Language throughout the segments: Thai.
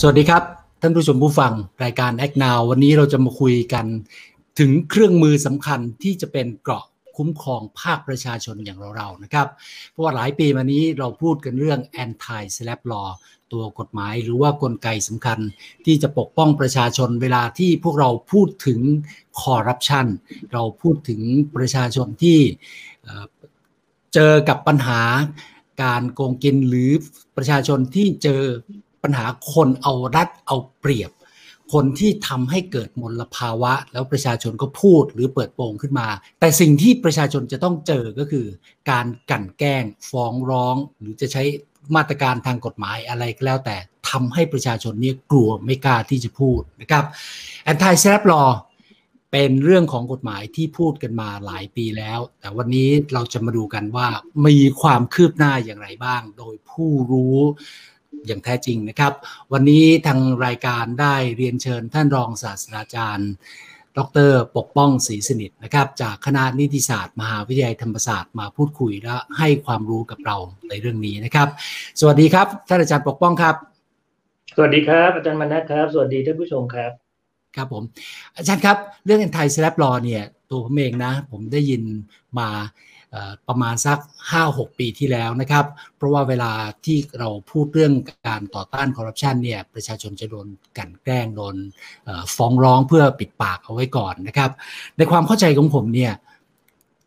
สวัสดีครับ ท่านผู้ชมผู้ฟังรายการ Act Now วันนี้เราจะมาคุยกันถึงเครื่องมือสำคัญที่จะเป็นเกราะคุ้มครองภาคประชาชนอย่างเราๆนะครับ เพราะว่าหลายปีมานี้เราพูดกันเรื่อง anti slap law ตัวกฎหมายหรือว่ากลไกสำคัญที่จะปกป้องประชาชนเวลาที่พวกเราพูดถึงคอร์รัปชันเราพูดถึงประชาชนที่เจอกับปัญหาการโกงกินหรือประชาชนที่เจอ ปัญหาคนเอารัดเอาเปรียบ คนที่ทำให้เกิดมลภาวะ แล้วประชาชนก็พูดหรือเปิดโปงขึ้นมา แต่สิ่งที่ประชาชนจะต้องเจอก็คือ การกลั่นแกล้งฟ้องร้อง หรือจะใช้มาตรการทางกฎหมายอะไรก็แล้วแต่ทำให้ประชาชนเนี่ยกลัวไม่กล้าที่จะพูดนะครับ anti-SLAPP law เป็นเรื่องของกฎหมายที่พูดกันมาหลายปีแล้ว แต่วันนี้เราจะมาดูกันว่ามีความคืบหน้าอย่างไรบ้าง โดยผู้รู้ อย่างแท้จริงนะครับ วันนี้ทางรายการได้เรียนเชิญท่านรองศาสตราจารย์ ดรปกป้องศรีสนิทนะครับจากคณะนิติศาสตร์มหาวิทยาลัยธรรมศาสตร์มาพูดคุยและให้ความรู้กับเราในเรื่องนี้นะครับ สวัสดีครับท่านอาจารย์ปกป้องครับ สวัสดีครับอาจารย์มนัทครับ สวัสดีท่านผู้ชมครับครับผมอาจารย์ครับเรื่อง anti slap law เนี่ยตัวผมเองนะ ผมได้ยินมา ประมาณสัก 5-6 ปีที่แล้วนะครับ เพราะว่าเวลาที่เราพูดเรื่องการต่อต้านคอร์รัปชันเนี่ยประชาชนจะโดนกลั่นแกล้งโดนฟ้องร้องเพื่อปิดปากเอาไว้ก่อนนะครับ ในความเข้าใจของผมเนี่ย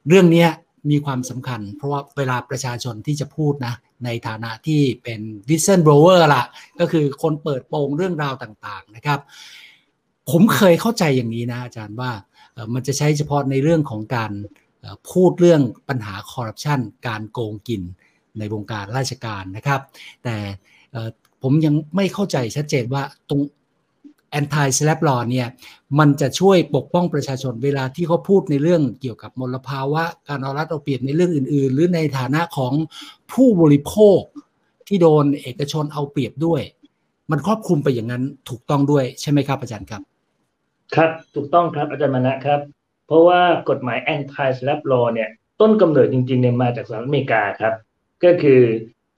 เรื่องนี้มีความสำคัญ เพราะว่าเวลาประชาชนที่จะพูดนะในฐานะที่เป็น whistleblower ละก็คือคนเปิดโปงเรื่องราวต่างๆนะครับ ผมเคยเข้าใจอย่างนี้นะอาจารย์ว่ามันจะใช้เฉพาะในเรื่องของการ พูดเรื่องปัญหาคอร์รัปชันการโกงกินในวงการราชการนะครับ แต่ผมยังไม่เข้าใจชัดเจนว่าตรง anti slap law เนี่ยมันจะช่วยปกป้องประชาชนเวลาที่เขาพูดในเรื่องเกี่ยวกับมลภาวะการเอารัดเอาเปรียบในเรื่องอื่น ๆ หรือในฐานะของผู้บริโภคที่โดนเอกชนเอาเปรียบด้วย มันครอบคลุมไปอย่างนั้นถูกต้องด้วยใช่ไหมครับอาจารย์ครับ ครับถูกต้องครับอาจารย์มณะครับ เพราะว่ากฎหมาย anti slap law เนี่ยต้นกำเนิดจริงๆเนี่ยมาจากสหรัฐอเมริกาครับ ก็คือ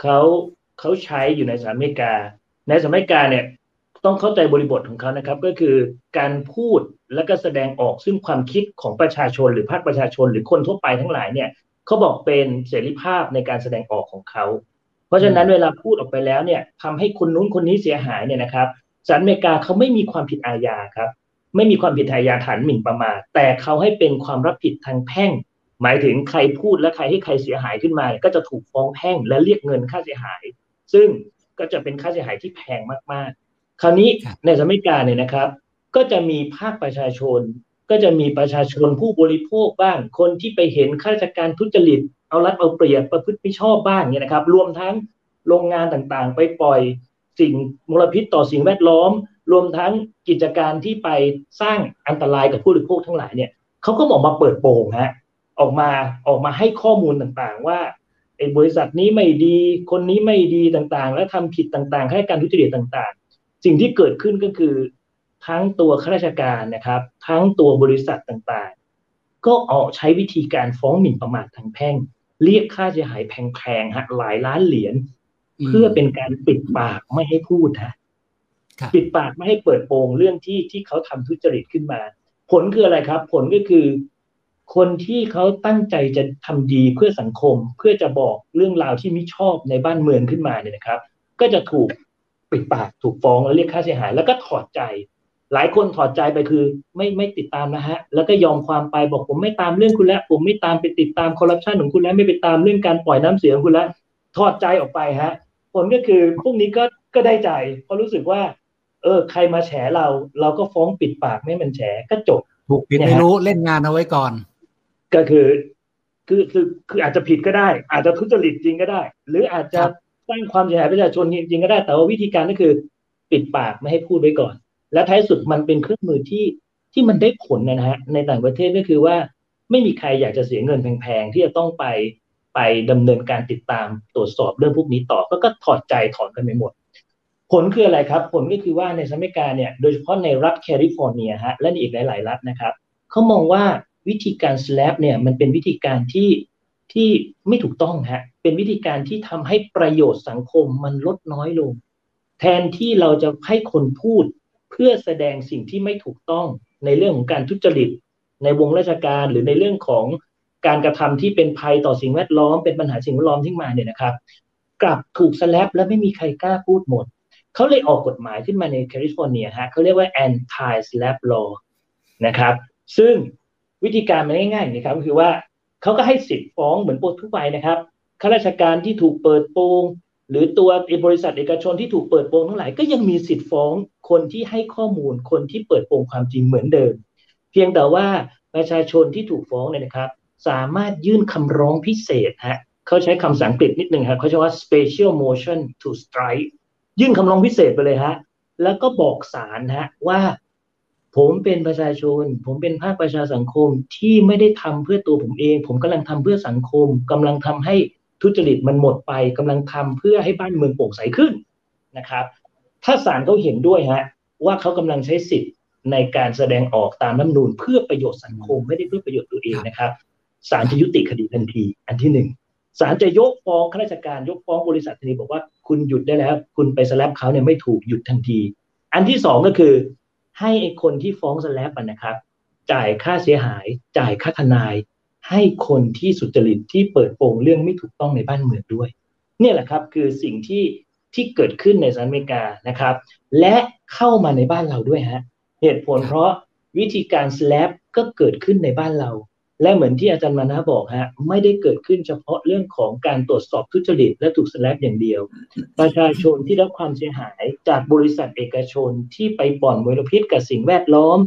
เขาเขาใช้อยู่ในสหรัฐอเมริกา ในสหรัฐอเมริกาเนี่ยต้องเข้าใจบริบทของเขานะครับ ก็คือการพูดและก็แสดงออกซึ่งความคิดของประชาชนหรือภาคประชาชนหรือคนทั่วไปทั้งหลายเนี่ยเขาบอกเป็นเสรีภาพในการแสดงออกของเขา เพราะฉะนั้นเวลาพูดออกไปแล้วเนี่ยทำให้คนนู้นคนนี้เสียหายเนี่ยนะครับสหรัฐอเมริกาเขาไม่มีความผิดอาญาครับ ไม่มีความผิดทายาฐานหมิ่นประมาทแต่เขาให้เป็นความรับผิดทางแพ่ง หมายถึงใครพูดและใครให้ใครเสียหายขึ้นมา ก็จะถูกฟ้องแพ่งและเรียกเงินค่าเสียหาย ซึ่งก็จะเป็นค่าเสียหายที่แพงมากๆ คราวนี้ในสมัยกาเนี่ยนะครับ ก็จะมีภาคประชาชน ก็จะมีประชาชนผู้บริโภคบ้าง คนที่ไปเห็นข้าราชการทุจริต เอารัดเอาเปรียบประพฤติไม่ชอบบ้างเนี่ยนะครับ รวมทั้งโรงงานต่างๆ ไปปล่อยสิ่งมลพิษต่อสิ่งแวดล้อม รวมทั้งกิจการที่ไปสร้างอันตรายกับผู้บริโภคทั้งหลายเนี่ยเขาก็ออกมาเปิดโปงฮะออกมาออกมาให้ข้อมูลต่างๆ ว่าไอ้บริษัทนี้ไม่ดี คนนี้ไม่ดีต่างๆ และทำผิดต่างๆ ให้การทุจริตต่างๆ สิ่งที่เกิดขึ้นก็คือทั้งตัวข้าราชการนะครับ ทั้งตัวบริษัทต่างๆ ก็ออกใช้วิธีการฟ้องหมิ่นประมาททางแพ่ง เรียกค่าเสียหายแพงๆฮะหลายล้านเหรียญเพื่อเป็นการปิดปากไม่ให้พูดฮะ ปิดปากไม่ให้เปิดโปงเรื่องที่ที่เขาทำทุจริตขึ้นมา ผลคืออะไรครับ ผลก็คือ คนที่เขาตั้งใจจะทำดีเพื่อสังคม เพื่อจะบอกเรื่องราวที่ไม่ชอบในบ้านเมืองขึ้นมาเนี่ยนะครับ ก็จะถูกปิดปากถูกฟ้องแล้วเรียกค่าเสียหาย แล้วก็ถอดใจ หลายคนถอดใจไปคือ ไม่ไม่ติดตามนะฮะ แล้วก็ยอมความไปบอกผมไม่ตามเรื่องคุณแล้ว ผมไม่ตามไปติดตามคอร์รัปชันของคุณแล้วไม่ไปตามเรื่องการปล่อยน้ำเสียของคุณแล้วถอดใจออกไปฮะ ผลก็คือพวกนี้ก็ก็ได้ใจเพราะรู้สึกว่า เออ ใครมาแฉเรา เราก็ฟ้องปิดปากไม่มันแฉก็จบถูกผิดไม่รู้เล่นงานเอาไว้ก่อน ก็คือคือคือคืออาจจะผิดก็ได้ อาจจะทุจริตจริงก็ได้ หรืออาจจะสร้างความเสียหายประชาชนจริงก็ได้ แต่ว่าวิธีการก็คือ ปิดปากไม่ให้พูดไว้ก่อน และท้ายสุดมันเป็นเครื่องมือที่ที่มันได้ผลนะฮะในต่างประเทศก็คือว่า ไม่มีใครอยากจะเสียเงินแพงๆที่จะต้องไปไปดำเนินการติดตามตรวจสอบเรื่องพวกนี้ต่อก็ก็ถอดใจถอนกันไปหมด ผลคืออะไรครับ ผลก็คือว่าในสหรัฐอเมริกาเนี่ยโดยเฉพาะในรัฐแคลิฟอร์เนียฮะและอีกหลาย ๆ รัฐนะครับเขามองว่าวิธีการ slap เนี่ยมันเป็นวิธีการที่ที่ไม่ถูกต้องฮะเป็นวิธีการที่ทำให้ประโยชน์สังคมมันลดน้อยลง แทนที่เราจะให้คนพูดเพื่อแสดงสิ่งที่ไม่ถูกต้องในเรื่องของการทุจริต ในวงราชการหรือในเรื่องของการกระทำที่เป็นภัยต่อสิ่งแวดล้อมเป็นปัญหาสิ่งแวดล้อมที่มาเนี่ยนะครับ กลับถูกสแลปและไม่มีใครกล้าพูดหมด เขาเลยออกกฎหมายขึ้นมาในแคลิฟอร์เนียฮะเขาเรียกว่า anti slap law นะครับ ซึ่งวิธีการมันง่ายๆนะครับก็คือว่าเขาก็ให้สิทธิ์ฟ้องเหมือนปทั่วไปนะครับข้าราชการที่ถูกเปิดโปงหรือตัวบริษัทเอกชนที่ถูกเปิดโปงทั้งหลายก็ยังมีสิทธิ์ฟ้องคนที่ให้ข้อมูลคนที่เปิดโปงความจริงเหมือนเดิม เพียงแต่ว่าประชาชนที่ถูกฟ้องเนี่ยนะครับ สามารถยื่นคำร้องพิเศษฮะเขาใช้คำสังกฤษนิดหนึ่งครับเขาใช้ว่า special motion to strike ยื่นคำร้องพิเศษไปเลยฮะ แล้วก็บอกศาลฮะว่า ผมเป็นประชาชน ผมเป็นภาคประชาสังคมที่ไม่ได้ทำเพื่อตัวผมเอง ผมกำลังทำเพื่อสังคมกำลังทำให้ทุจริตมันหมดไปกำลังทำเพื่อให้บ้านเมืองโปร่งใสขึ้นนะครับ ถ้าศาลเขาเห็นด้วยฮะว่าเขากำลังใช้สิทธิ์ในการแสดงออกตามรัฐนูนเพื่อประโยชน์สังคมไม่ได้เพื่อประโยชน์ตัวเองนะครับศาลจะยุติคดีทันที อันที่หนึ่งศาลจะยกฟ้องข้าราชการยกฟ้องบริษัททันทีบอกว่า คุณหยุดได้แล้ว คุณไปสแลปเขาเนี่ยไม่ถูกหยุดทันที อันที่สองก็คือ ให้ไอ้คนที่ฟ้องสแลปนะครับ จ่ายค่าเสียหาย จ่ายค่าทนาย ให้คนที่สุจริตที่เปิดโปงเรื่องไม่ถูกต้องในบ้านเมืองด้วย เนี่ยแหละครับคือสิ่งที่ที่เกิดขึ้นในสหรัฐอเมริกานะครับ และเข้ามาในบ้านเราด้วยฮะเหตุผลเพราะวิธีการสแลปก็เกิดขึ้นในบ้านเรา และเหมือนที่อาจารย์มานะบอกฮะไม่ได้เกิดขึ้นเฉพาะเรื่องของการตรวจสอบทุจริตและถูกสแลปอย่างเดียว ประชาชนที่รับความเสียหายจากบริษัทเอกชนที่ไปป่อนมลพิษกับสิ่งแวดล้อม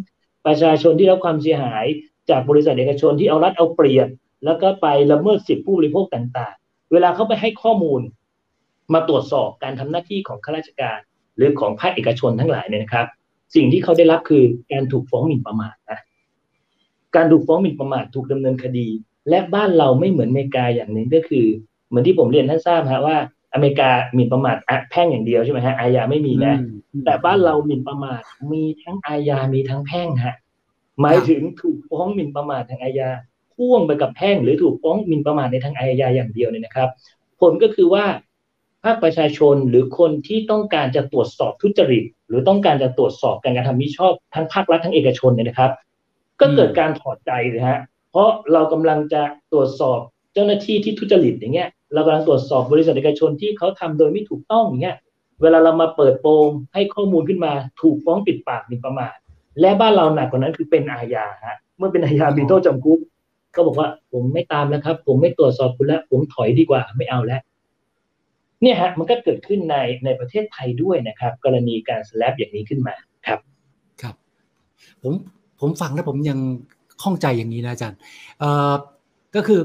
ประชาชนที่รับความเสียหายจากบริษัทเอกชนที่เอารัดเอาเปรียบแล้วก็ไปละเมิดสิทธิผู้บริโภคต่างๆ เวลาเขาไปให้ข้อมูล มาตรวจสอบการทำหน้าที่ของข้าราชการ หรือของภาคเอกชนทั้งหลายเนี่ยนะครับ สิ่งที่เขาได้รับคือการถูกฟ้องหมิ่นประมาทนะ การถูกฟ้องหมิ่นประมาทถูกดำเนินคดี และบ้านเราไม่เหมือนอเมริกาอย่างหนึ่งก็คือ เหมือนที่ผมเรียนท่านทราบฮะว่าอเมริกาหมิ่นประมาทแพ่งอย่างเดียวใช่ไหมฮะอาญาไม่มีนะ แต่บ้านเราหมิ่นประมาทมีทั้งอาญา มีทั้งแพ่งฮะหมายถึงถูกฟ้องหมิ่นประมาททางอาญาพ่วงไปกับแพ่งหรือถูกฟ้องหมิ่นประมาทในทางอาญาอย่างเดียวเนี่ยนะครับ ผลก็คือว่าภาคประชาชนหรือคนที่ต้องการจะตรวจสอบทุจริต หรือต้องการจะตรวจสอบการกระทำมิชอบทั้งภาครัฐทั้งเอกชนเนี่ยนะครับ ก็เกิดการถอดใจเลยฮะ เพราะเรากำลังจะตรวจสอบเจ้าหน้าที่ที่ทุจริตอย่างเงี้ย เรากำลังตรวจสอบบริษัทเอกชนที่เขาทำโดยไม่ถูกต้องอย่างเงี้ย เวลาเรามาเปิดโปงให้ข้อมูลขึ้นมาถูกฟ้องปิดปากมีประมาท และบ้านเราหนักกว่านั้นคือเป็นอาญาฮะ เมื่อเป็นอาญามีโทษจำคุก ก็บอกว่าผมไม่ตามแล้วครับ ผมไม่ตรวจสอบคุณแล้ว ผมถอยดีกว่าไม่เอาแล้วเนี่ยฮะมันก็เกิดขึ้นในในประเทศไทยด้วยนะครับ กรณีการสแลปอย่างนี้ขึ้นมาครับ ครับ ผม ผมฟังแล้วผมยังข้องใจอย่างนี้นะอาจารย์เออก็คือ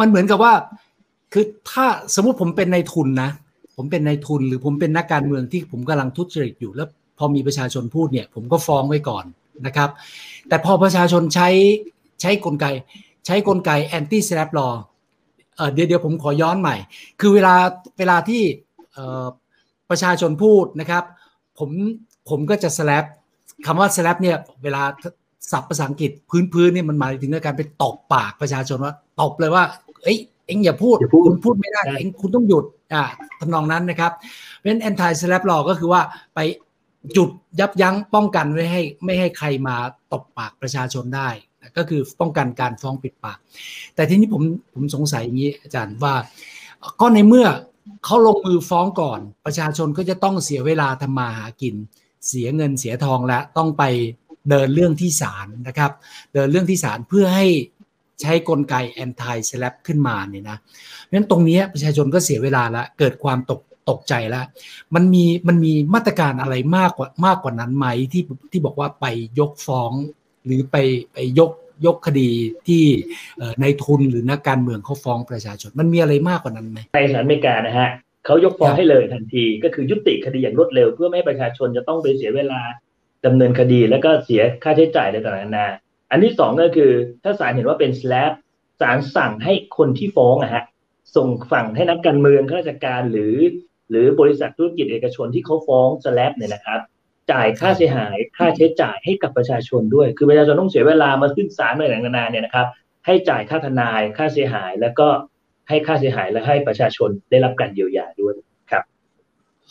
มันเหมือนกับว่า คือถ้าสมมติผมเป็นนายทุนนะ ผมเป็นนายทุนหรือผมเป็นนักการเมืองที่ผมกำลังทุจริตอยู่ แล้วพอมีประชาชนพูดเนี่ย ผมก็ฟ้องไว้ก่อนนะครับ แต่พอประชาชนใช้ใช้กลไก ใช้กลไก anti slap law เดี๋ยวเดี๋ยวผมขอย้อนใหม่ คือเวลาเวลาที่ประชาชนพูดนะครับ ผมผมก็จะ slap คำว่า slap เนี่ยเวลาศัพท์ภาษาอังกฤษพื้นพื้นเนี่ยมันหมายถึงการไปตบปากประชาชนว่าตบเลยว่า เอ้ยเอ็งอย่าพูดคุณพูดไม่ได้เอ็งคุณต้องหยุดอ่าทำนองนั้นนะครับเพราะฉะนั้น anti slap law ก็คือว่าไปจุดยับยั้งป้องกันไม่ให้ไม่ให้ใครมาตบปากประชาชนได้ก็คือป้องกันการฟ้องปิดปาก แต่ทีนี้ผมผมสงสัยอย่างนี้อาจารย์ว่า ก็ในเมื่อเขาลงมือฟ้องก่อน ประชาชนก็จะต้องเสียเวลาทำมาหากิน เสียเงินเสียทองและต้องไปเดินเรื่องที่ศาลนะครับ เดินเรื่องที่ศาลเพื่อให้ใช้กลไก anti slap ขึ้นมาเนี่ยนะเพราะฉะนั้นตรงนี้ประชาชนก็เสียเวลาละเกิดความตกตกใจแล้ว มันมีมันมีมาตรการอะไรมากกว่ามากกว่านั้นไหมที่ที่บอกว่าไปยกฟ้อง หรือไปไปยกยกคดีที่ในทุนหรือนักการเมืองเขาฟ้องประชาชน มันมีอะไรมากกว่านั้นไหมในสหรัฐอเมริกานะฮะ เขายกฟ้องให้เลยทันที ก็คือยุติคดีอย่างรวดเร็ว เพื่อไม่ให้ประชาชนจะต้องไปเสียเวลาดำเนินคดีแล้วก็เสียค่าใช้จ่ายในต่างๆนานาอันที่สองก็คือ ถ้าศาลเห็นว่าเป็นสแลปศาลสั่งให้คนที่ฟ้องอะฮะส่งฝั่งให้นักการเมืองข้าราชการหรือ หรือบริษัทธุรกิจเอกชนที่เขาฟ้องสแลปเนี่ยนะครับ จ่ายค่าเสียหายค่าใช้จ่ายให้กับประชาชนด้วย คือประชาชนต้องเสียเวลามาขึ้นศาลในต่างๆนานาเนี่ยนะครับ ให้จ่ายค่าทนายค่าเสียหายแล้วก็ ให้ค่าเสียหายและให้ประชาชนได้รับการเยียวยาด้วยครับ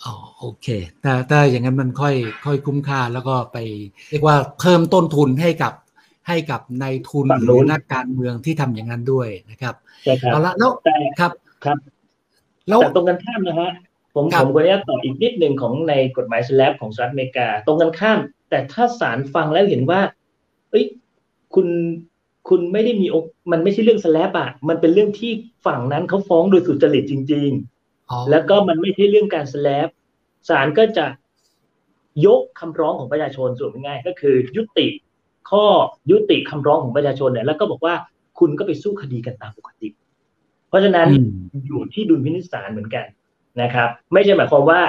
อ๋อโอเคแต่แต่อย่างนั้นมันค่อยค่อยคุ้มค่าแล้วก็ไปเรียกว่าเพิ่มต้นทุนให้กับให้กับในทุนหรือนักการเมืองที่ทำอย่างนั้นด้วยนะครับใช่ครับเอาละแล้วครับครับแล้วตรงกันข้ามนะฮะผมผมขออนุญาตต่ออีกนิดหนึ่งของในกฎหมายสแลบของสหรัฐอเมริกา ตรงกันข้าม แต่ถ้าศาลฟังแล้วเห็นว่า เอ้ยคุณ คุณไม่ได้มีมันไม่ใช่เรื่องสแลบอะมันเป็นเรื่องที่ฝั่งนั้นเขาฟ้องโดยสุจริตจริง ๆ แล้วก็มันไม่ใช่เรื่องการสแลบศาลก็จะยกคำร้องของประชาชนส่วนง่ายก็คือ ยุติ ข้อยุติคำร้องของประชาชนเนี่ยแล้วก็บอกว่าคุณก็ไปสู้คดีกันตามปกติ เพราะฉะนั้นอยู่ที่ดุลพินิจศาลเหมือนกันนะครับ ไม่ใช่หมายความว่า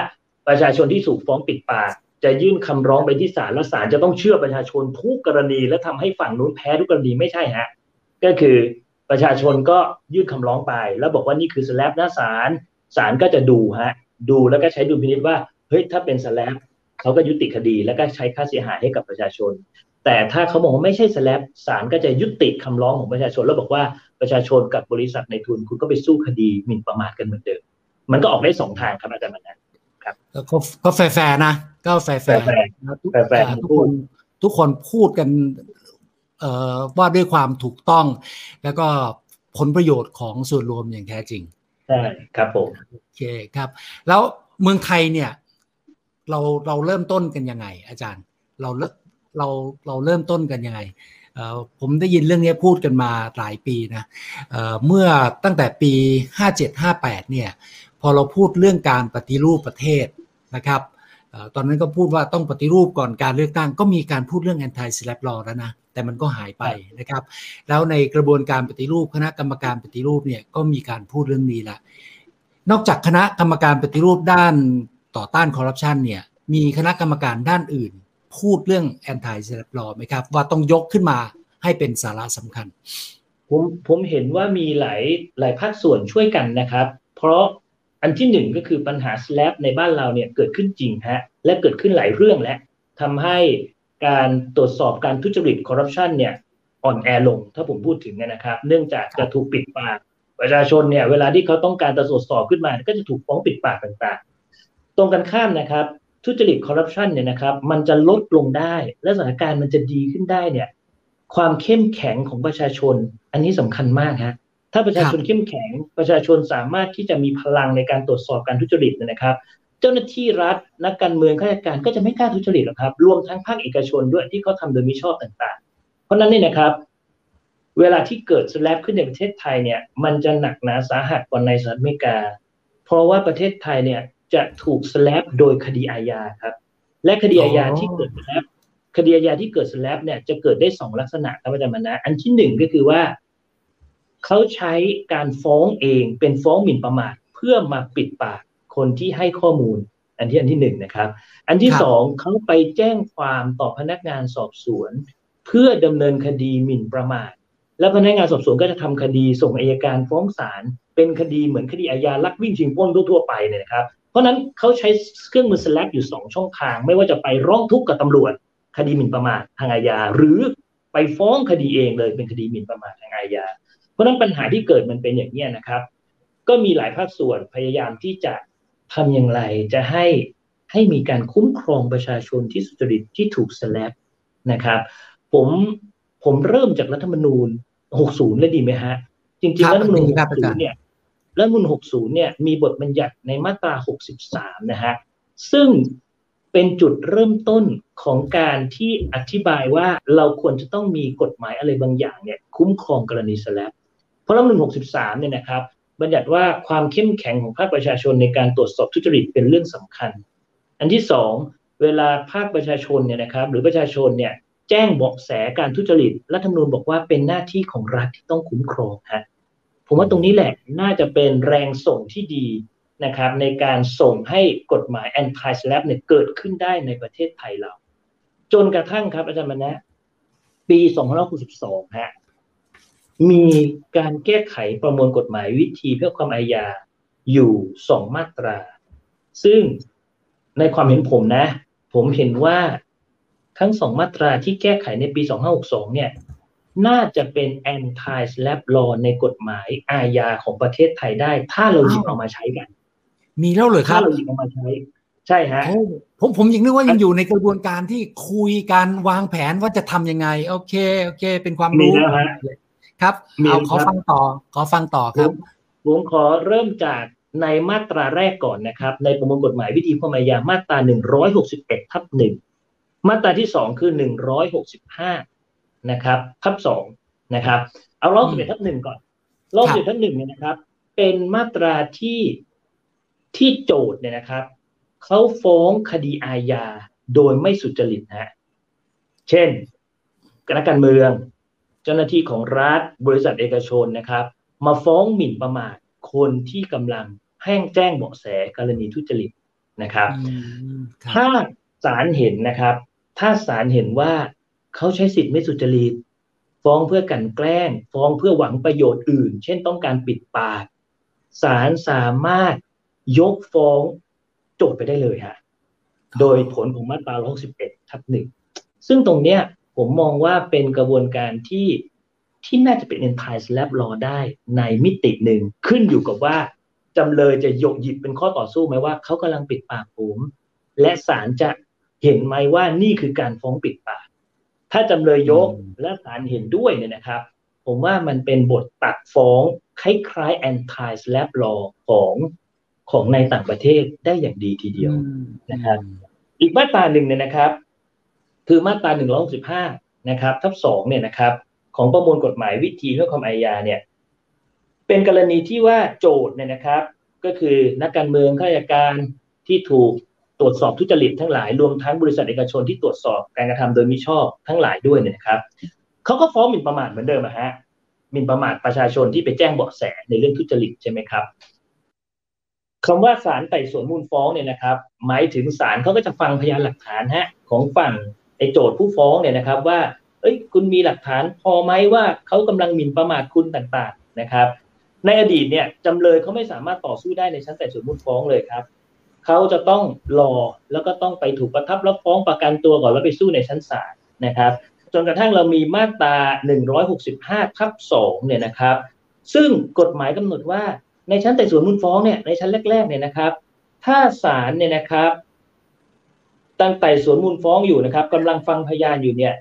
ประชาชนที่ถูกฟ้องปิดปาก จะยื่นคำร้องไปที่ศาลแล้วศาลจะต้องเชื่อประชาชนทุกกรณี และทำให้ฝั่งนู้นแพ้ทุกกรณีไม่ใช่ฮะก็คือประชาชนก็ยื่นคำร้องไป แล้วบอกว่านี่คือสแลบหน้าศาลศาลก็จะดูฮะดูแล้วก็ใช้ดุลพินิจว่าเฮ้ยถ้าเป็นสแลบเขาก็ยุติคดีแล้วก็ใช้ค่าเสียหายให้กับประชาชน แต่ถ้าเขาบอกว่าไม่ใช่ SLAPP ศาลก็จะยุติคำร้องของประชาชน แล้วบอกว่าประชาชนกับบริษัทนายทุนคุณก็ไปสู้คดีหมิ่นประมาทกันเหมือนเดิมมันก็ออกได้สองทางครับอาจารย์มันนะ ครับก็แฟร์นะก็ fair fair ทุกคนทุกคนพูดกันว่าด้วยความถูกต้อง แล้วก็ผลประโยชน์ของส่วนรวมอย่างแท้จริงใช่ครับผมโอเคครับ แล้วเมืองไทยเนี่ย เราเราเริ่มต้นกันยังไง อาจารย์ เราเราเราเริ่มต้นกันยังไงผมได้ยินเรื่องนี้พูดกันมาหลายปีนะเมื่อตั้งแต่ปี 57-58เนี่ย พอเราพูดเรื่องการปฏิรูปประเทศ นะครับตอนนั้นก็พูดว่าต้องปฏิรูปก่อนการเลือกตั้ง ก็มีการพูดเรื่อง anti slap law แล้วนะแต่มันก็หายไปนะครับ แล้วในกระบวนการปฏิรูปคณะกรรมการปฏิรูปเนี่ยก็มีการพูดเรื่องนี้ละนอกจากคณะกรรมการปฏิรูปด้านต่อต้านคอร์รัปชันเนี่ยมีคณะกรรมการด้านอื่น พูดเรื่อง anti slap law ไหมครับ ว่าต้องยกขึ้นมาให้เป็นสาระสำคัญ ผมผมเห็นว่ามีหลายหลายภาคส่วนช่วยกันนะครับ เพราะ อันที่หนึ่งก็คือปัญหา slap ในบ้านเราเนี่ยเกิดขึ้นจริงฮะและเกิดขึ้นหลายเรื่องและทำให้การตรวจสอบการทุจริตคอร์รัปชันเนี่ยอ่อนแอลงถ้าผมพูดถึงนะครับ เนื่องจากจะถูกปิดปากประชาชนเนี่ยเวลาที่เขาต้องการจะตรวจสอบขึ้นมา ก็จะถูกฟ้องปิดปากต่างๆ ตรงกันข้ามนะครับทุจริตคอร์รัปชันเนี่ยนะครับ มันจะลดลงได้ และสถานการณ์มันจะดีขึ้นได้เนี่ย ความเข้มแข็งของประชาชน อันนี้สำคัญมากฮะ ถ้าประชาชนเข้มแข็งประชาชนสามารถที่จะมีพลังในการตรวจสอบการทุจริตนะครับ เจ้าหน้าที่รัฐ นักการเมืองข้าราชการก็จะไม่กล้าทุจริตหรอกครับ รวมทั้งภาคเอกชนด้วยที่เขาทาโดยมิชอบต่างๆ เพราะนั้นเนี่ยนะครับ เวลาที่เกิดสแลบขึ้นในประเทศไทยเนี่ย มันจะหนักหนาสาหัสกว่าในสหรัฐอเมริกา เพราะว่าประเทศไทยเนี่ยจะถูกสแลบโดยคดีอาญาครับ และคดีอาญาที่เกิดสแลบคดีอาญาที่เกิดสแลบเนี่ยจะเกิดได้สองลักษณะครับอาจารย์มนะอันที่หนึ่งก็คือว่า เขาใช้การฟ้องเองเป็นฟ้องหมิ่นประมาทเพื่อมาปิดปากคนที่ให้ข้อมูล อันที่อันที่หนึ่งนะครับ อันที่สองเขาไปแจ้งความต่อพนักงานสอบสวน เพื่อดำเนินคดีหมิ่นประมาทแล้วพนักงานสอบสวนก็จะทำคดีส่งอายการฟ้องศาลเป็นคดีเหมือนคดีอาญาลักวิ่งชิงปล้นทั่วไปเนี่ยนะครับ เพราะนั้นเขาใช้เครื่องมือสแลปอยู่สองช่องทาง ไม่ว่าจะไปร้องทุกข์กับตำรวจ คดีหมิ่นประมาททางอาญาหรือไปฟ้องคดีเองเลยเป็นคดีหมิ่นประมาททางอาญาเพ ราะนั้นปัญหาที่เกิดมันเป็นอย่างนี้นะครับ ก็มีหลายภาคส่วนพยายามที่จะทำอย่างไรจะให้ให้มีการคุ้มครองประชาชนที่สุจริตที่ถูกสแลปนะครับผมผมเริ่มจากรัฐธรรมนูญ 60แล้วดีไหมฮะ จริงๆรัฐธรรมนูญ 60 เนี่ยรัฐธรรมนูญ 60 เนี่ยมีบทบัญญัติในมาตรา 63 นะฮะซึ่งเป็นจุดเริ่มต้นของการที่อธิบายว่าเราควรจะต้องมีกฎหมายอะไรบางอย่างเนี่ยคุ้มครองกรณีสแลป เพราะรัฐมนูล63 เนี่ยนะครับ บัญญัติว่าความเข้มแข็งของภาคประชาชนในการตรวจสอบทุจริตเป็นเรื่องสำคัญ อันที่สองเวลาภาคประชาชนเนี่ยนะครับ หรือประชาชนเนี่ยแจ้งเบาะแสการทุจริตรัฐธรรมนูญบอกว่าเป็นหน้าที่ของรัฐที่ต้องคุ้มครองฮะผมว่าตรงนี้แหละน่าจะเป็นแรงส่งที่ดีนะครับในการส่งให้กฎหมาย anti slap เนี่ยเกิดขึ้นได้ในประเทศไทยเรา จนกระทั่งครับอาจารย์มณะปี 2562 ฮะ มีการแก้ไขประมวลกฎหมายวิธีเพื่อความอาญาอยู่สองมาตรา ซึ่งในความเห็นผมนะ ผมเห็นว่าทั้งสองมาตราที่แก้ไขในปี 2562 เนี่ย น่าจะเป็น anti slap law ในกฎหมายอาญาของประเทศไทยได้ ถ้าเราหยิบเอามาใช้กัน มีแล้วเหรอครับ ถ้าเราหยิบเอามาใช้ ใช่ฮะผมผมยังนึกว่ายังอยู่ในกระบวนการที่คุยกันวางแผนว่าจะทำยังไง โอเค โอเค เป็นความรู้ ครับเอาขอฟังต่อขอฟังต่อครับผมขอเริ่มจากในมาตราแรกก่อนนะครับ ในประมวลกฎหมายวิธีพมายามาตราหนึ่งร้อยหกสิบเอ็ดทับหนึ่งมาตราที่สองคือหนึ่งร้อยหกสิบห้านะครับทับสองนะครับเอาร้อยสิบเอ็ดทับหนึ่งก่อนร้อยสิบเอ็ดทับหนึ่งเนี่ยนะครับ เป็นมาตราที่ที่โจทย์เนี่ยนะครับเขาฟ้องคดีอาญาโดยไม่สุจริตนะเช่นคณะการเมือง เจ้าหน้าที่ของรัฐบริษัทเอกชนนะครับ มาฟ้องหมิ่นประมาทคนที่กำลังแห้งแจ้งเบาะแสกรณีทุจริตนะครับถ้าศาลเห็นนะครับ ถ้าศาลเห็นว่าเขาใช้สิทธิ์ไม่สุจริต ฟ้องเพื่อกันแกล้ง ฟ้องเพื่อหวังประโยชน์อื่น เช่นต้องการปิดปากศาลสามารถยกฟ้องโจทย์ไปได้เลยฮะโดยผลของมาตรา161ทับหนึ่งซึ่งตรงเนี้ย ผมมองว่าเป็นกระบวนการที่ที่น่าจะเป็น entire slap law ได้ในมิติหนึ่งขึ้นอยู่กับว่าจำเลยจะยกหยิบเป็นข้อต่อสู้ไหมว่าเขากำลังปิดปากผม และศาลจะเห็นไหมว่านี่คือการฟ้องปิดปาก ถ้าจำเลยยกและศาลเห็นด้วยเนี่ยนะครับ ผมว่ามันเป็นบทตัดฟ้องคล้ายๆ anti slap law ของของในต่างประเทศได้อย่างดีทีเดียวนะครับ อีกมาตราหนึ่งเนี่ยนะครับ คือมาตราหนึ่นะครับทับสองเนี่ยนะครับของประมวลกฎหมายวิธีเพื่อความอาญาเนี่ยเป็นกรณีที่ว่าโจทย์เนี่ยนะครับ ก็คือนักการเมืองข้าราชการที่ถูกตรวจสอบทุจริตทั้งหลายรวมทั้งบริษัทเอกชนที่ตรวจสอบการกระทำโดยมิชอบทั้งหลายด้วยเนี่ยนะครับเขาก็ฟ้องหมิ่นประมาทเหมือนเดิมอะฮะหมิ่นประมาทประชาชนที่ไปแจ้งเบาะแสในเรื่องทุจริตใช่ไหมครับคำว่าศาลไต่สวนมูลฟ้องเนี่ยนะครับ หมายถึงศาลเขาก็จะฟังพยานหลักฐานฮะของฝั่ง ไอ้โจทย์ผู้ฟ้องเนี่ยนะครับว่า เอ้ยคุณมีหลักฐานพอไหมว่าเขากำลังหมิ่นประมาทคุณต่างๆนะครับ ในอดีตเนี่ยจำเลยเขาไม่สามารถต่อสู้ได้ในชั้นไต่สวนมูลฟ้องเลยครับเขาจะต้องรอแล้วก็ต้องไปถูกประทับรับฟ้องประกันตัวก่อนแล้วไปสู้ในชั้นศาลนะครับจนกระทั่งเรามีมาตรา 165 ทับ 2 เนี่ยนะครับ ซึ่งกฎหมายกำหนดว่าในชั้นไต่สวนมูลฟ้องเนี่ยในชั้นแรกๆเนี่ยนะครับ ถ้าศาลเนี่ยนะครับ ตั้งไต่สวนมูลฟ้องอยู่นะครับกำลังฟังพยานอยู่เนี่ย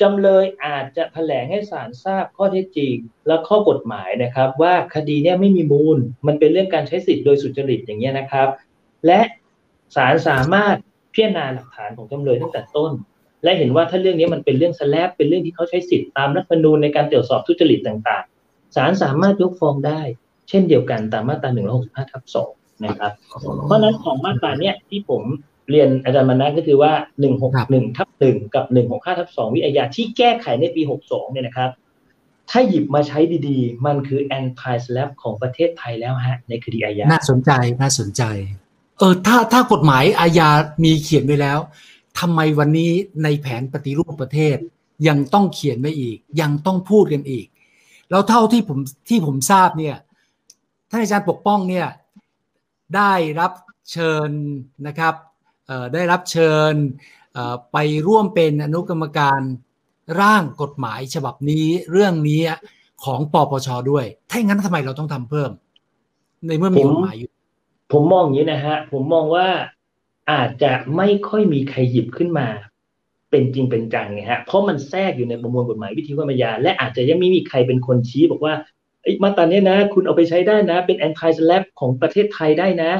จำเลยอาจจะแถลงให้ศาลทราบข้อเท็จจริง และข้อกฎหมายนะครับ ว่าคดีเนี่ยไม่มีมูล มันเป็นเรื่องการใช้สิทธิ์โดยสุจริตอย่างเงี้ยนะครับ และศาลสามารถพิจารณาหลักฐานของจำเลยตั้งแต่ต้น และเห็นว่าถ้าเรื่องนี้มันเป็นเรื่องสแลบเป็นเรื่องที่เขาใช้สิทธิ์ตามรัฐธรรมนูญในการตรวจสอบทุจริตต่างๆศาลสามารถยกฟ้องได้ เช่นเดียวกันตามมาตรา165ทับ2นะครับ เพราะนั้นของมาตราเนี้ยที่ผม เรียนอาจารย์มานะก็คือว่า 161ทับ1กับ 165ทับ2วิทยาที่แก้ไขในปี 62 เนี่ยนะครับ ถ้าหยิบมาใช้ดีๆ มันคือ anti slap ของประเทศไทยแล้วฮะ ในคดีอาญา น่าสนใจน่าสนใจ เออถ้าถ้ากฎหมายอาญามีเขียนไว้แล้วทำไมวันนี้ในแผนปฏิรูปประเทศ ยังต้องเขียนไว้อีก ยังต้องพูดกันอีก แล้วเท่าที่ผมที่ผมทราบเนี่ยท่านอาจารย์ปกป้องเนี่ยได้รับเชิญนะครับ ได้รับเชิญไปร่วมเป็นอนุกรรมการร่างกฎหมายฉบับนี้เรื่องนี้ของปปชด้วย ถ้าอย่างนั้นทำไมเราต้องทำเพิ่ม ในเมื่อมีกฎหมายอยู่ ผมมองอย่างนี้นะฮะ ผมมองว่าอาจจะไม่ค่อยมีใครหยิบขึ้นมา เป็นจริงเป็นจังไงฮะ เพราะมันแทรกอยู่ในประมวลกฎหมายวิธีวิทยาและอาจจะยังไม่มีใครเป็นคนชี้บอกว่ามาตรานี้นะ คุณเอาไปใช้ได้นะ เป็นแอนตี้สแลปของประเทศไทยได้นะ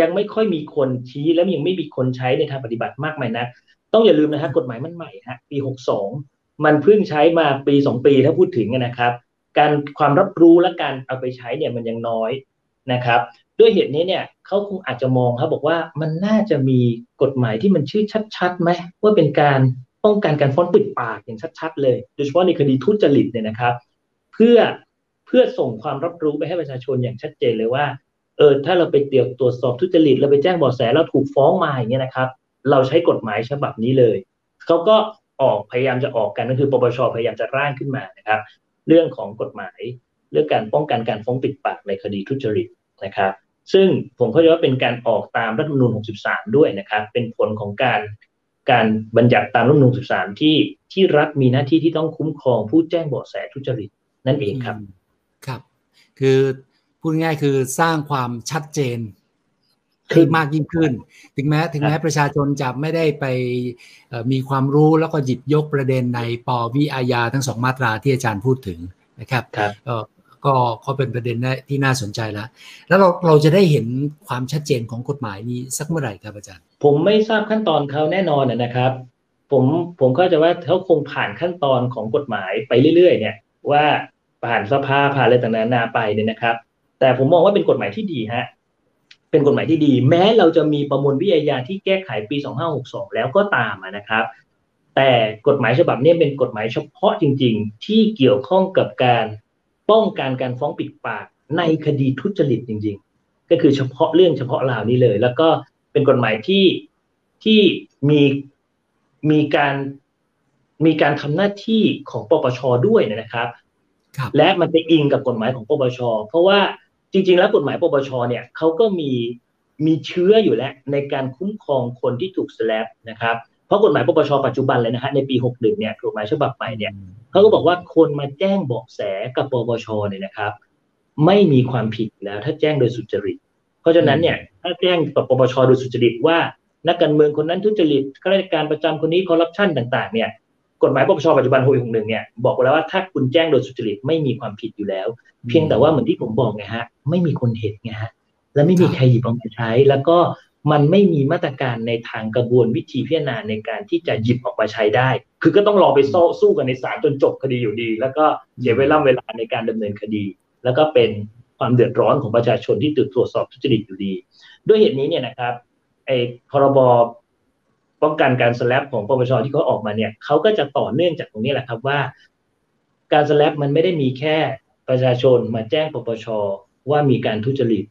ยังไม่ค่อยมีคนชี้และยังไม่มีคนใช้ในทางปฏิบัติมากมายนะต้องอย่าลืมนะฮะกฎหมายมันใหม่ฮะปีหกสองมันเพิ่งใช้มาปีสองปีถ้าพูดถึงนะครับ การความรับรู้และการเอาไปใช้เนี่ยมันยังน้อยนะครับ ด้วยเหตุนี้เนี่ยเขาคงอาจจะมองครับบอกว่ามันน่าจะมีกฎหมายที่มันชื่อชัดๆไหมว่าเป็นการป้องกันการฟ้อนปิดปากอย่างชัดๆ เลย โดยเฉพาะในคดีทุจริตเนี่ยนะครับ เพื่อเพื่อส่งความรับรู้ไปให้ประชาชนอย่างชัดเจนเลยว่า เออถ้าเราไปเตียวตรวจสอบทุจริตเราไปแจ้งเบาะแสแล้วถูกฟ้องมาอย่างเงี้ยนะครับ เราใช้กฎหมายฉบับนี้เลยเขาก็ออกพยายามจะออกกันก็คือปปชพยายามจะร่างขึ้นมานะครับ เรื่องของกฎหมายเรื่องการป้องกันการฟ้องปิดปากในคดีทุจริตนะครับ ซึ่งผมเข้าใจว่าเป็นการออกตามรัฐธรรมนูญ 63 ด้วยนะครับ เป็นผลของการการบัญญัติตามรัฐธรรมนูญ 63 ที่ที่รัฐมีหน้าที่ที่ต้องคุ้มครองผู้แจ้งเบาะแสทุจริตนั่นเองครับ ครับ คือ พูดง่ายคือสร้างความชัดเจนให้มากยิ่งขึ้น ถึงแม้ถึงแม้ประชาชนจะไม่ได้ไปมีความรู้แล้วก็หยิบยกประเด็นในปวิอาญาทั้งสองมาตราที่อาจารย์พูดถึงนะครับก็ก็เป็นประเด็นที่น่าสนใจแล้ว แล้วเราเราจะได้เห็นความชัดเจนของกฎหมายนี้สักเมื่อไหร่ครับอาจารย์ ผมไม่ทราบขั้นตอนเขาแน่นอนนะครับ ผมผมก็จะว่าเขาคงผ่านขั้นตอนของกฎหมายไปเรื่อย ๆ เนี่ย ว่าผ่านสภาผ่านอะไรต่างๆนาไปเนี่ยนะครับ แต่ผมมองว่าเป็นกฎหมายที่ดีฮะเป็นกฎหมายที่ดี แม้เราจะมีประมวลวิทยาที่แก้ไขปี 2562 แล้วก็ตามนะครับ แต่กฎหมายฉบับนี้เป็นกฎหมายเฉพาะจริง ๆ ที่เกี่ยวข้องกับการป้องกันการฟ้องปิดปากในคดีทุจริตจริง ๆ ก็คือเฉพาะเรื่องเฉพาะราวนี้เลย แล้วก็เป็นกฎหมายที่ที่มีมีการมีการทำหน้าที่ของปปชด้วยนะครับ และมันไปอิงกับกฎหมายของปปช เพราะว่า จริง ๆ แล้วกฎหมายปปชเนี่ยเขาก็มีมีเชื้ออยู่แล้วในการคุ้มครองคนที่ถูกสแลปนะครับเพราะกฎหมายปปชปัจจุบันเลยนะฮะในปี 61เนี่ยกฎหมายฉบับใหม่เนี่ยเขาก็บอกว่าคนมาแจ้งเบาะแสกับปปชเนี่ยนะครับ ไม่มีความผิดแล้วถ้าแจ้งโดยสุจริต เพราะฉะนั้นเนี่ยถ้าแจ้งกับปปชโดยสุจริตว่านักการเมืองคนนั้นทุจริตข้าราชการประจำคนนี้คอร์รัปชันต่าง ๆ เนี่ย กฎหมายปปชปัจจุบัน661เนี่ยบอกแล้วว่าถ้าคุณแจ้งโดยสุจริตไม่มีความผิดอยู่แล้ว เพียงแต่ว่าเหมือนที่ผมบอกไงฮะ ไม่มีคนเห็นไงฮะและไม่มีใครหยิบเอามาใช้ แล้วก็มันไม่มีมาตรการในทางกระบวนวิธีพิจารณาในการที่จะหยิบออกมาใช้ได้ คือก็ต้องรอไปสู้กันในศาลจนจบคดีอยู่ดี แล้วก็เสียเวลาเวลาในการดำเนินคดี แล้วก็เป็นความเดือดร้อนของประชาชนที่ตรวจสอบทุจริตอยู่ดี ด้วยเหตุนี้เนี่ยนะครับไอ้พรบ ป้องกันการสแลปของปปชที่เขาออกมาเนี่ยเขาก็จะต่อเนื่องจากตรงนี้แหละครับว่า การสแลปมันไม่ได้มีแค่ประชาชนมาแจ้งปปชว่ามีการทุจริต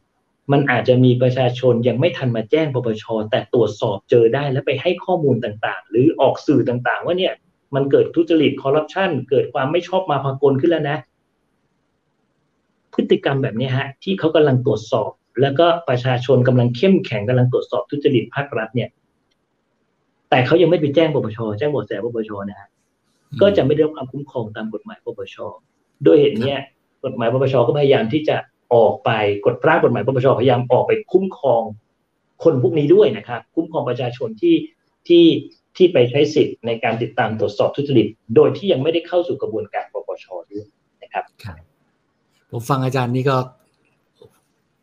มันอาจจะมีประชาชนยังไม่ทันมาแจ้งปปชแต่ตรวจสอบเจอได้แล้วไปให้ข้อมูลต่างๆ หรือออกสื่อต่างๆ ว่าเนี่ยมันเกิดทุจริตคอร์รัปชันเกิดความไม่ชอบมาพากลขึ้นแล้วนะ พฤติกรรมแบบนี้ฮะ ที่เขากำลังตรวจสอบ แล้วก็ประชาชนกำลังเข้มแข็งกำลังตรวจสอบทุจริตภาครัฐเนี่ย แต่เขายังไม่ไปแจ้งปปชแจ้งบทแสปปชนะฮะก็จะไม่ได้รับความคุ้มครองตามกฎหมายปปชด้วยเหตุนี้กฎหมายปปชก็พยายามที่จะออกไปกฎร่างกฎหมายปปชพยายามออกไปคุ้มครองคนพวกนี้ด้วยนะครับ คุ้มครองประชาชนที่ที่ที่ไปใช้สิทธิ์ในการติดตามตรวจสอบทุจริตโดยที่ยังไม่ได้เข้าสู่กระบวนการปปชด้วยนะครับผมฟังอาจารย์นี่ก็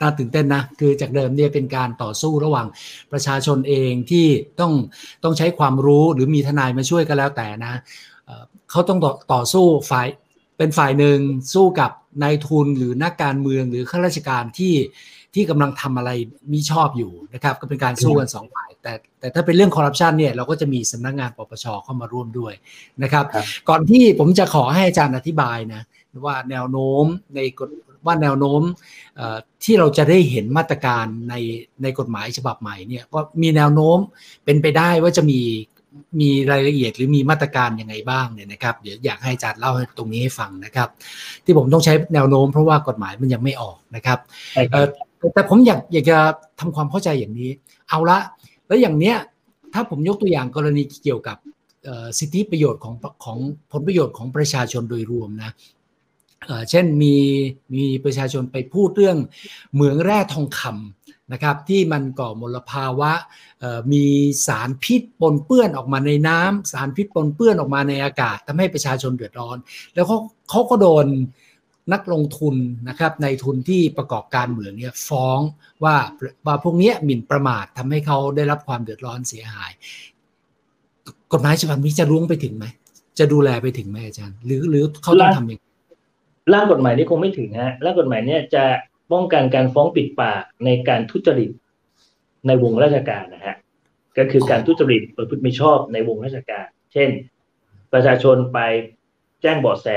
น่าตื่นเต้นนะ คือจากเดิมเนี่ยเป็นการต่อสู้ระหว่างประชาชนเองที่ต้องต้องใช้ความรู้หรือมีทนายมาช่วยก็แล้วแต่นะเขาต้องต่อต่อสู้ฝ่ายเป็นฝ่ายหนึ่งสู้กับนายทุนหรือนักการเมืองหรือข้าราชการที่ที่กำลังทำอะไรมิชอบอยู่นะครับก็เป็นการสู้กันสองฝ่าย แต่แต่ถ้าเป็นเรื่องคอร์รัปชันเนี่ยเราก็จะมีสำนักงงานปปชเข้ามาร่วมด้วยนะครับ ก่อนที่ผมจะขอให้อาจารย์อธิบายนะว่าแนวโน้มในกฎว่าแนวโน้ม ที่เราจะได้เห็นมาตรการในในกฎหมายฉบับใหม่เนี่ยว่ามีแนวโน้มเป็นไปได้ว่าจะมีมีรายละเอียดหรือมีมาตรการยังไงบ้างเนี่ยนะครับเดี๋ยวอยากให้อาจารย์เล่าตรงนี้ให้ฟังนะครับ ที่ผมต้องใช้แนวโน้มเพราะว่ากฎหมายมันยังไม่ออกนะครับแต่ผมอยากอยากจะทำความเข้าใจอย่างนี้ เอาละแล้วอย่างเนี้ยถ้าผมยกตัวอย่างกรณีเกี่ยวกับสิทธิประโยชน์ของของผลประโยชน์ของประชาชนโดยรวมนะ เช่นมีมีประชาชนไปพูดเรื่องเหมืองแร่ทองคำนะครับที่มันก่อมลภาวะมีสารพิษปนเปื้อนออกมาในน้ำสารพิษปนเปื้อนออกมาในอากาศทำให้ประชาชนเดือดร้อน แล้วเขาเขาก็โดนนักลงทุนนะครับในทุนที่ประกอบการเหมืองเนี่ยฟ้องว่าว่าพวกนี้หมิ่นประมาททำให้เขาได้รับความเดือดร้อนเสียหาย กฎหมายฉบับนี้จะรุ้งไปถึงไหมจะดูแลไปถึงไหมอาจารย์ หรือหรือเขาต้องทำยัง ร่างกฎหมายนี้คงไม่ถึงฮะร่างกฎหมายเนี่ยจะป้องกันการฟ้องปิดปากในการทุจริตในวงราชการนะฮะก็คือการทุจริตประพฤติมิชอบในวงราชการ เช่น ประชาชนไปแจ้งเบาะแส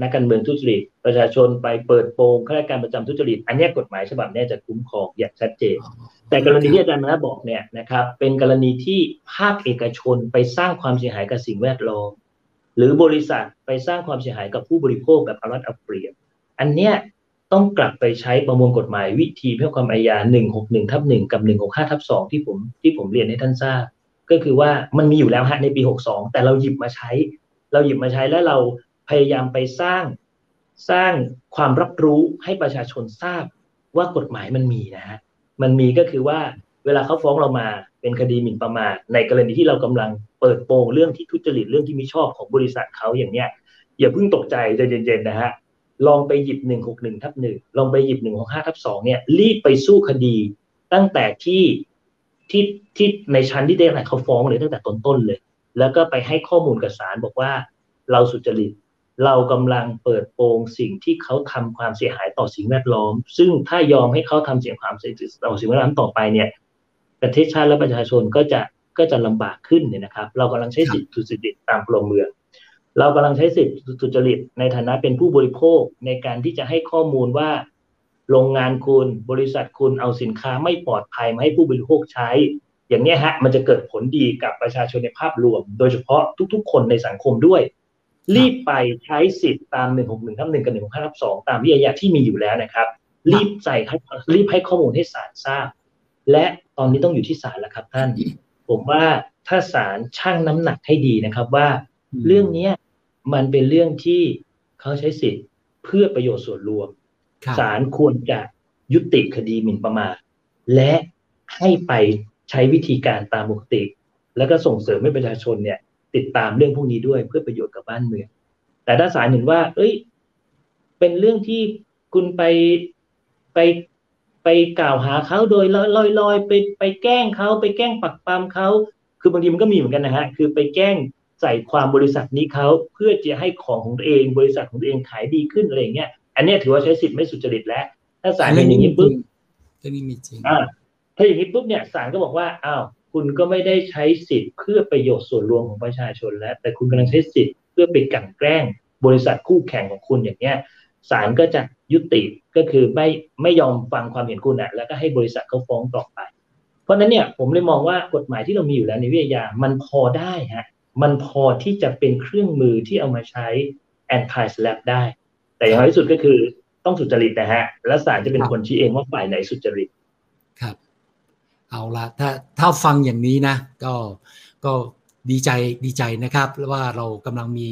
นักการเมืองทุจริต ประชาชนไปเปิดโปงข้าราชการประจำทุจริต อันนี้กฎหมายฉบับนี้จะคุ้มครองอย่างชัดเจน แต่กรณีที่อาจารย์มาบอกเนี่ยนะครับ เป็นกรณีที่ภาคเอกชนไปสร้างความเสียหายกับสิ่งแวดล้อม หรือบริษัทไปสร้างความเสียหายกับผู้บริโภคแบบอรัดเอาเปรียบ อันเนี้ยต้องกลับไปใช้ประมวลกฎหมายวิธีเพื่อความอาญา 161ทับ1กับ 165ทับ2ที่ผมที่ผมเรียนให้ท่านทราบ ก็คือว่ามันมีอยู่แล้วฮะในปี 62 แต่เราหยิบมาใช้ เราหยิบมาใช้แล้วเราพยายามไปสร้างสร้างความรับรู้ให้ประชาชนทราบว่ากฎหมายมันมีนะฮะ มันมีก็คือว่า เวลาเขาฟ้องเรามาเป็นคดีหมิ่นประมาทในกรณีที่เรากำลังเปิดโปงเรื่องที่ทุจริตเรื่องที่ไม่ชอบของบริษัทเขาอย่างเนี้ยอย่าเพิ่งตกใจใจเย็นๆนะฮะลองไปหยิบหนึ่งหกหนึ่งทับหนึ่งลองไปหยิบหนึ่งหกห้าทับสองเนี่ยรีบไปสู้คดี ตั้งแต่ที่ที่ที่ในชั้นที่ได้ไหนเขาฟ้องเลยตั้งแต่ต้นต้นเลย แล้วก็ไปให้ข้อมูลกับศาลบอกว่าเราสุจริตเรากำลังเปิดโปงสิ่งที่เขาทำความเสียหายต่อสิ่งแวดล้อม ซึ่งถ้ายอมให้เขาทำเสียงความเสียหายต่อสิ่งแวดล้อมต่อไปเนี่ย ประเทศชาติและประชาชนก็จะก็จะลำบากขึ้นเนี่ยนะครับ เรากำลังใช้สิทธิสุจริตตามพลเมือง เรากำลังใช้สิทธิสุจริตในฐานะเป็นผู้บริโภคในการที่จะให้ข้อมูลว่าโรงงานคุณบริษัทคุณเอาสินค้าไม่ปลอดภัยมาให้ผู้บริโภคใช้ อย่างนี้ฮะ มันจะเกิดผลดีกับประชาชนในภาพรวม โดยเฉพาะทุกๆ คนในสังคมด้วย รีบไปใช้สิทธิ์ตาม 161ทับ1กับ165ทับ2ตามวิทยาที่มีอยู่แล้วนะครับ รีบใส่รีบให้ข้อมูลให้ศาลทราบ และตอนนี้ต้องอยู่ที่ศาลแล้วครับท่าน ผมว่าถ้าศาลชั่งน้ำหนักให้ดีนะครับว่า เรื่องนี้มันเป็นเรื่องที่เขาใช้สิทธิ์เพื่อประโยชน์ส่วนรวมศาลควรจะยุติคดีหมิ่นประมาทและให้ไปใช้วิธีการตามปกติ แล้วก็ส่งเสริมให้ประชาชนเนี่ย ติดตามเรื่องพวกนี้ด้วยเพื่อประโยชน์กับบ้านเมือง แต่ถ้าศาลเห็นว่า เอ้ย เป็นเรื่องที่คุณไปไป ไปกล่าวหาเขาโดยลอยลอยไปไปแกล้งเขาไปแกล้งปักปามเขาคือบางทีมันก็มีเหมือนกันนะฮะคือไปแกล้งใส่ความบริษัทนี้เขาเพื่อจะให้ของของตัวเองบริษัทของตัวเองขายดีขึ้นอะไรเงี้ยอันนี้ถือว่าใช้สิทธิ์ไม่สุจริตแล้ว ถ้าศาลเห็นอย่างนี้ปุ๊บเรื่องนี้มีจริงอ่าถ้าอย่างนี้ปุ๊บเนี่ยศาลก็บอกว่าอ้าวคุณก็ไม่ได้ใช้สิทธิ์เพื่อประโยชน์ส่วนรวมของประชาชนแล้ว แต่คุณกำลังใช้สิทธิ์เพื่อไปกั่นแกล้งบริษัทคู่แข่งของคุณอย่างเนี้ยศาลก็จะ ยุติก็คือไม่ไม่ยอมฟังความเห็นคุณอะแล้วก็ให้บริษัทเขาฟ้องต่อไป เพราะนั้นเนี่ยผมเลยมองว่ากฎหมายที่เรามีอยู่แล้วในวิทยา มันพอได้ฮะมันพอที่จะเป็นเครื่องมือที่เอามาใช้ anti slap ได้ แต่อย่างที่สุดก็คือต้องสุจริตนะฮะและศาลจะเป็นคนชี้เองว่าฝ่ายไหนสุจริตครับ เอาละถ้าถ้าฟังอย่างนี้นะ ก็ก็ ดีใจดีใจนะครับว่าเรากำลังมี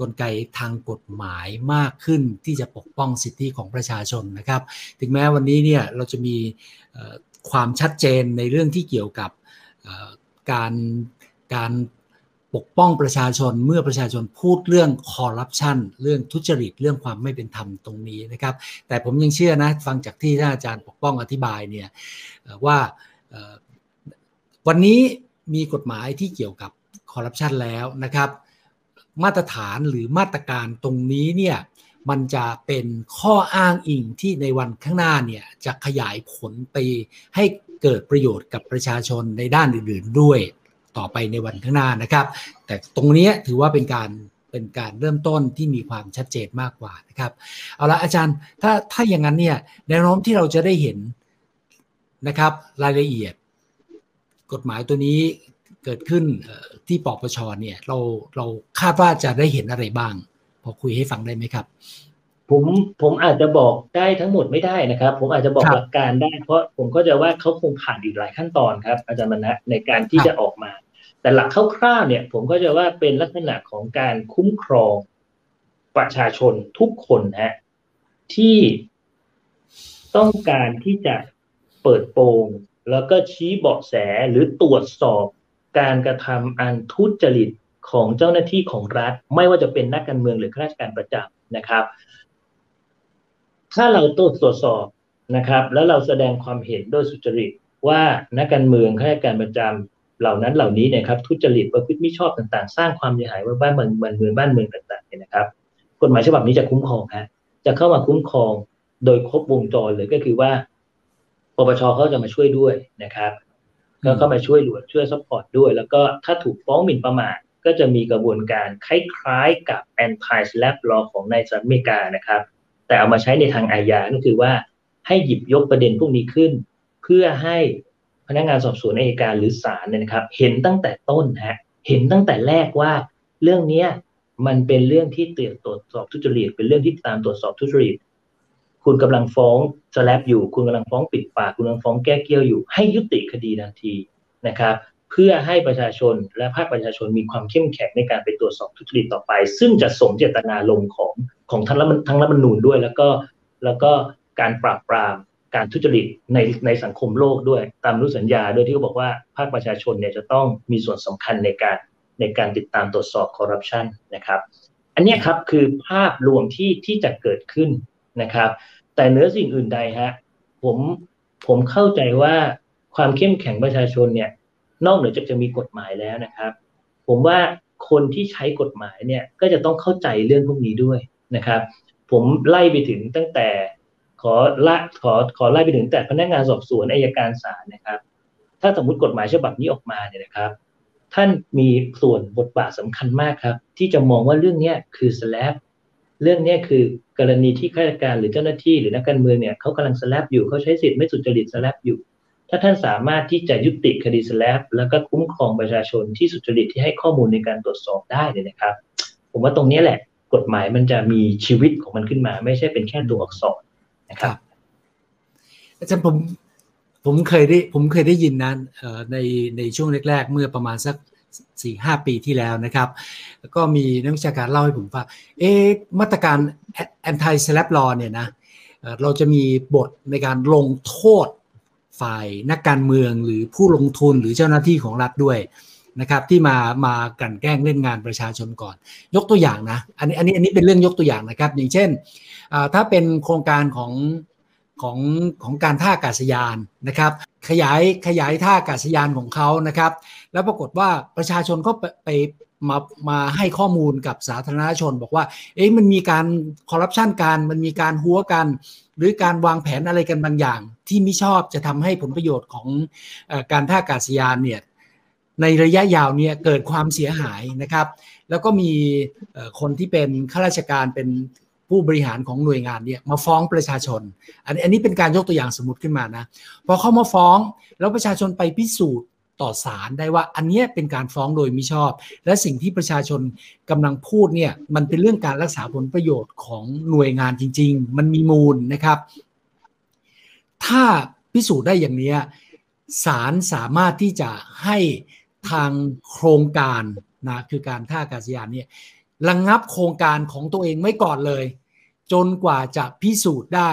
กลไกทางกฎหมายมากขึ้นที่จะปกป้องสิทธิของประชาชนนะครับ ถึงแม้วันนี้เนี่ยเราจะมีความชัดเจนในเรื่องที่เกี่ยวกับการการปกป้องประชาชนเมื่อประชาชนพูดเรื่องคอร์รัปชันเรื่องทุจริตเรื่องความไม่เป็นธรรมตรงนี้นะครับ แต่ผมยังเชื่อนะฟังจากที่ท่านอาจารย์ปกป้องอธิบายเนี่ยว่าวันนี้ มีกฎหมายที่เกี่ยวกับคอร์รัปชันแล้วนะครับ มาตรฐานหรือมาตรการตรงนี้เนี่ยมันจะเป็นข้ออ้างอิงที่ในวันข้างหน้าเนี่ยจะขยายผลไปให้เกิดประโยชน์กับประชาชนในด้านอื่นๆด้วยต่อไปในวันข้างหน้านะครับ แต่ตรงนี้ถือว่าเป็นการเป็นการเริ่มต้นที่มีความชัดเจนมากกว่านะครับเอาละอาจารย์ถ้าถ้าอย่างนั้นเนี่ยแนวโน้มที่เราจะได้เห็นนะครับรายละเอียด กฎหมายตัวนี้เกิดขึ้นที่ปปชเนี่ยเราเราคาดว่าจะได้เห็นอะไรบ้าง พอคุยให้ฟังได้ไหมครับ ผมผมอาจจะบอกได้ทั้งหมดไม่ได้นะครับ ผมอาจจะบอกหลักการได้เพราะผมก็จะว่าเขาคงผ่านอีกหลายขั้นตอนครับ อาจารย์มณะในการที่จะออกมา แต่หลักคร่าวๆเนี่ย ผมก็จะว่าเป็นลักษณะของการคุ้มครองประชาชนทุกคนฮะที่ต้องการที่จะเปิดโปง แล้วก็ชี้เบาะแสหรือตรวจสอบการกระทำอันทุจริตของเจ้าหน้าที่ของรัฐ ไม่ว่าจะเป็นนักการเมืองหรือข้าราชการประจำนะครับ ถ้าเราตรวจสอบนะครับ แล้วเราแสดงความเห็นโดยสุจริตว่านักการเมืองข้าราชการประจำเหล่านั้นเหล่านี้นี่ยครับ ทุจริตประพฤติมิชอบต่างๆ สร้างความเสียหายบ้านเมืองบ้านเมืองบ้านเมืองต่างๆเนี่ยนะครับ กฎหมายฉบับนี้จะคุ้มครองฮะจะเข้ามาคุ้มครองโดยครบวงจรเลยก็คือว่า ปปชเขาจะมาช่วยด้วยนะครับก็เข้ามาช่วยหลวดช่วย support ด้วย แล้วก็ถ้าถูกฟ้องหมิ่นประมาทก็จะมีกระบวนการคล้ายๆกับ anti-SLAPP law ของในสหรัฐอเมริกานะครับ แต่เอามาใช้ในทางอาญาก็คือว่าให้หยิบยกประเด็นพวกนี้ขึ้น เพื่อให้พนักงานสอบสวนอัยการหรือศาลเนี่ยนะครับ เห็นตั้งแต่ต้นฮะเห็นตั้งแต่แรกว่าเรื่องเนี้ยมันเป็นเรื่องที่เตียตรวจสอบทุจริตเป็นเรื่องที่ตามตรวจสอบทุจริต คุณกำลังฟ้องสแลบอยู่ คุณกำลังฟ้องปิดปาก คุณกำลังฟ้องแก้เกี้ยวอยู่ ให้ยุติคดีทันทีนะครับเพื่อให้ประชาชนและภาคประชาชนมีความเข้มแข็งในการไปตรวจสอบทุจริตต่อไป ซึ่งจะสมเจตนาลมของของทั้งรัฐทั้งรัฐมนูญด้วย แล้วก็แล้วก็การปราบปรามการทุจริตในในสังคมโลกด้วย ตามรู้สัญญาด้วยที่เขาบอกว่าภาคประชาชนเนี่ยจะต้องมีส่วนสำคัญในการในการติดตามตรวจสอบคอร์รัปชันนะครับ อันนี้ครับคือภาพรวมที่ที่จะเกิดขึ้น นะครับ แต่เนื้อสิ่งอื่นใดฮะผมผมเข้าใจว่าความเข้มแข็งประชาชนเนี่ย นอกเหนือจากจะมีกฎหมายแล้วนะครับ ผมว่าคนที่ใช้กฎหมายเนี่ยก็จะต้องเข้าใจเรื่องพวกนี้ด้วยนะครับ ผมไล่ไปถึงตั้งแต่ขอละขอขอไล่ไปถึงแต่พนักงานสอบสวนอายการศาลนะครับ ถ้าสมมติกฎหมายฉบับนี้ออกมาเนี่ยนะครับ ท่านมีส่วนบทบาทสำคัญมากครับ ที่จะมองว่าเรื่องนี้คือสแลบเรื่องนี้คือ กรณีที่ข้าราชการหรือเจ้าหน้าที่หรือนักการเมืองเนี่ยเขากำลังสแลบอยู่เขาใช้สิทธิ์ไม่สุจริตสแลบอยู่ ถ้าท่านสามารถที่จะยุติคดีสแลบแล้วก็คุ้มครองประชาชนที่สุจริตที่ให้ข้อมูลในการตรวจสอบได้เนี่ยนะครับ ผมว่าตรงนี้แหละกฎหมายมันจะมีชีวิตของมันขึ้นมา ไม่ใช่เป็นแค่ตัวอักษรนะครับอาจารย์ผมผมเคยได้ผมเคยได้ยินนั้นในในช่วงแรกๆ เมื่อประมาณสัก สี่ห้าปีที่แล้วนะครับแล้วก็มีนักวิชาการเล่าให้ผมฟังเอ๊มาตรการ anti slap law เนี่ยนะเราจะมีบทในการลงโทษฝ่ายนักการเมืองหรือผู้ลงทุนหรือเจ้าหน้าที่ของรัฐด้วยนะครับที่มามากันแกล้งเล่นงานประชาชนก่อน ยกตัวอย่างนะอันนี้อันนี้อันนี้เป็นเรื่องยกตัวอย่างนะครับ อย่างเช่นถ้าเป็นโครงการของ ของของการท่าอากาศยานนะครับ ขยายขยายท่าอากาศยานของเขานะครับ แล้วปรากฏว่าประชาชนก็ไปไปมามาให้ข้อมูลกับสาธารณชนบอกว่า เอ๊ะมันมีการคอร์รัปชันกัน มันมีการหัวกัน หรือการวางแผนอะไรกันบางอย่าง ที่ไม่ชอบจะทำให้ผลประโยชน์ของอการท่าอากาศยานเนี่ยในระยะยาวเนี่ยเกิดความเสียหายนะครับ แล้วก็มีคนที่เป็นข้าราชการเป็น ผู้บริหารของหน่วยงานเนี่ยมาฟ้องประชาชนอันนี้เป็นการยกตัวอย่างสมมติขึ้นมานะพอเขามาฟ้องแล้วประชาชนไปพิสูจน์ต่อศาลได้ว่าอันนี้เป็นการฟ้องโดยมิชอบ และสิ่งที่ประชาชนกำลังพูดเนี่ยมันเป็นเรื่องการรักษาผลประโยชน์ของหน่วยงานจริง ๆ มันมีมูลนะครับ ถ้าพิสูจน์ได้อย่างนี้ศาลสามารถที่จะให้ทางโครงการนะคือการท่าอากาศยานเนี่ย ระงงับโครงการของตัวเองไม่ก่อนเลย จนกว่าจะพิสูจน์ได้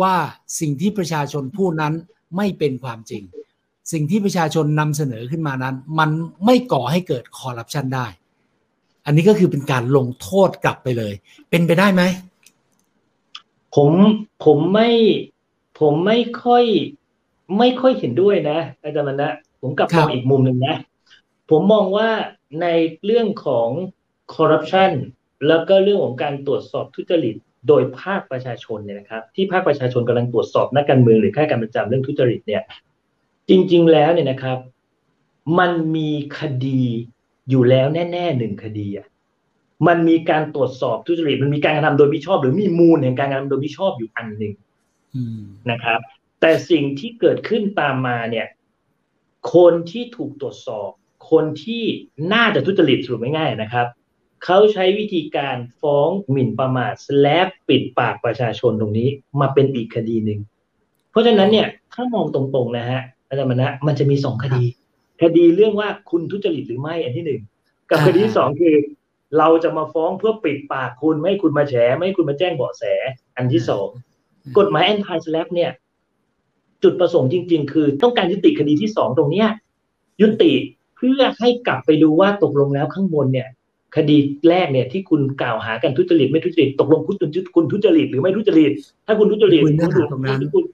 ว่าสิ่งที่ประชาชนพูดนั้นไม่เป็นความจริง สิ่งที่ประชาชนนำเสนอขึ้นมานั้น มันไม่ก่อให้เกิดคอร์รัปชันได้ อันนี้ก็คือเป็นการลงโทษกลับไปเลย เป็นไปได้ไหมผมผมไม่ผมไม่ค่อย ไม่ค่อยเห็นด้วยนะอาจารย์มันนะผมกลับมองอีกมุมหนึ่งนะ ผมมองว่าในเรื่องของ คอร์รัปชันแล้วก็เรื่องของการตรวจสอบทุจริตโดยภาคประชาชนเนี่ยนะครับ ที่ภาคประชาชนกำลังตรวจสอบนักการเมืองหรือข้าราชการประจำเรื่องทุจริตเนี่ย จริง ๆ แล้วเนี่ยนะครับ มันมีคดีอยู่แล้วแน่ๆหนึ่งคดีอะมันมีการตรวจสอบทุจริตมันมีการกระทำโดยมิชอบ หรือมีมูลแห่งการกระทำโดยมิชอบอยู่อันหนึ่งนะครับ แต่สิ่งที่เกิดขึ้นตามมาเนี่ย คนที่ถูกตรวจสอบ คนที่น่าจะทุจริตสรุปง่ายๆนะครับ เขาใช้วิธีการฟ้องหมิ่นประมาทแลบปิดปากประชาชนตรงนี้มาเป็นอีกคดีหนึ่ง เพราะฉะนั้นเนี่ยถ้ามองตรงๆนะฮะอาจารย์มณะมันจะมีสองคดี คดีเรื่องว่าคุณทุจริตหรือไม่อันที่หนึ่งกับคดีที่สองคือ เราจะมาฟ้องเพื่อปิดปากคุณไม่ให้คุณมาแฉไม่ให้คุณมาแจ้งเบาะแส อันที่สองกฎหมายแอนตี้สแลปเนี่ย จุดประสงค์จริง ๆ คือ ต้องการยุติคดีที่สองตรงเนี้ยยุติเพื่อให้กลับไปดูว่าตกลงแล้วข้างบนเนี่ย คดีแรกเนี่ยที่คุณกล่าวหากันทุจริตไม่ทุจริตตกลงคุณคุณทุจริตหรือไม่ทุจริต ถ้าคุณทุจริตคุณถูกตรงนั้นคุณ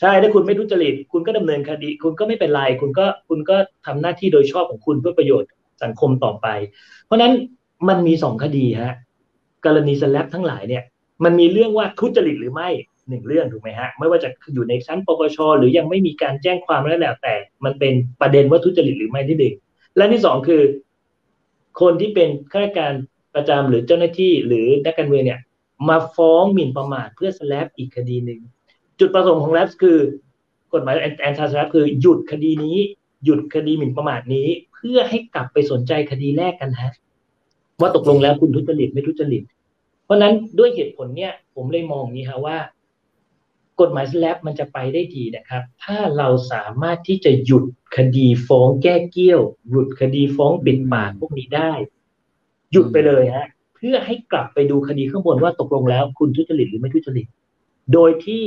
ใช่ถ้าคุณไม่ทุจริต คุณก็ดำเนินคดี คุณก็ไม่เป็นไรคุณก็คุณก็ทำหน้าที่โดยชอบของคุณเพื่อประโยชน์สังคมต่อไป เพราะนั้นมันมีสองคดีฮะกรณีสแลปทั้งหลายเนี่ย มันมีเรื่องว่าทุจริตหรือไม่หนึ่งเรื่องถูกไหมฮะไม่ว่าจะอยู่ในชั้นปปชหรือยังไม่มีการแจ้งความแล้วแล้วแต่ มันเป็นประเด็นว่าทุจริตหรือไม่ที่หนึ่งและที่สองคือ คนที่เป็นข้าราชการประจำหรือเจ้าหน้าที่หรือนักการเมืองเนี่ยมาฟ้องหมิ่นประมาทเพื่อสแลปอีกคดีหนึ่งจุดประสงค์ของแลปคือกฎหมายแอนทาสแลปคือหยุดคดีนี้ หยุดคดีหมิ่นประมาทนี้ เพื่อให้กลับไปสนใจคดีแรกกันฮะว่าตกลงแล้วคุณทุจริตไม่ทุจริต เพราะนั้นด้วยเหตุผลเนี่ย ผมเลยมองนี้ฮะว่า กฎหมายสแลปมันจะไปได้ดีนะครับ ถ้าเราสามารถที่จะหยุดคดีฟ้องแก้เกี้ยว หยุดคดีฟ้องปิดปากพวกนี้ได้ หยุดไปเลยฮะเพื่อให้กลับไปดูคดีข้างบนว่าตกลงแล้ว คุณทุจริตหรือไม่ทุจริต โดยที่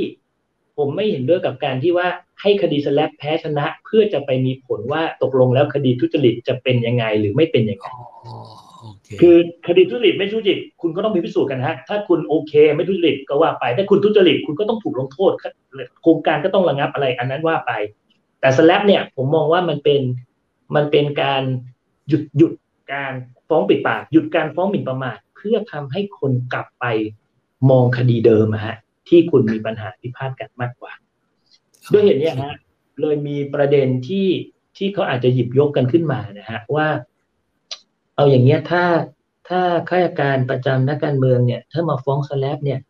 ผมไม่เห็นด้วยกับการที่ว่าให้คดีสแลปแพ้ชนะ เพื่อจะไปมีผลว่าตกลงแล้วคดีทุจริตจะเป็นยังไงหรือไม่เป็นยังไง คคือคดีทุจริตไม่ทุจริตคุณก็ต้องมีพิสูจน์กันฮะ ถ้าคุณโอเค ไม่ทุจริตก็ว่าไป ถ้าคุณทุจริตคุณก็ต้องถูกลงโทษ โครงการก็ต้องระงับอะไรอันนั้นว่าไป แต่สแลปเนี่ย ผมมองว่ามันเป็นมันเป็นการหยุดหยุดการฟ้องปิดปากหยุดการฟ้องหมิ่นประมาทเพื่อทำให้คนกลับไปมองคดีเดิมอะฮะ ที่คุณมีปัญหาพิพาทกันมากกว่า ด้วยเหตุเนี้ยฮะเลยมีประเด็นที่ที่เขาอาจจะหยิบยกกันขึ้นมานะฮะว่า เอาอย่างเงี้ยถ้าถ้าข้าราชการประจำนักการเมืองเนี่ยถ้ามาฟ้องสแลปเนี่ย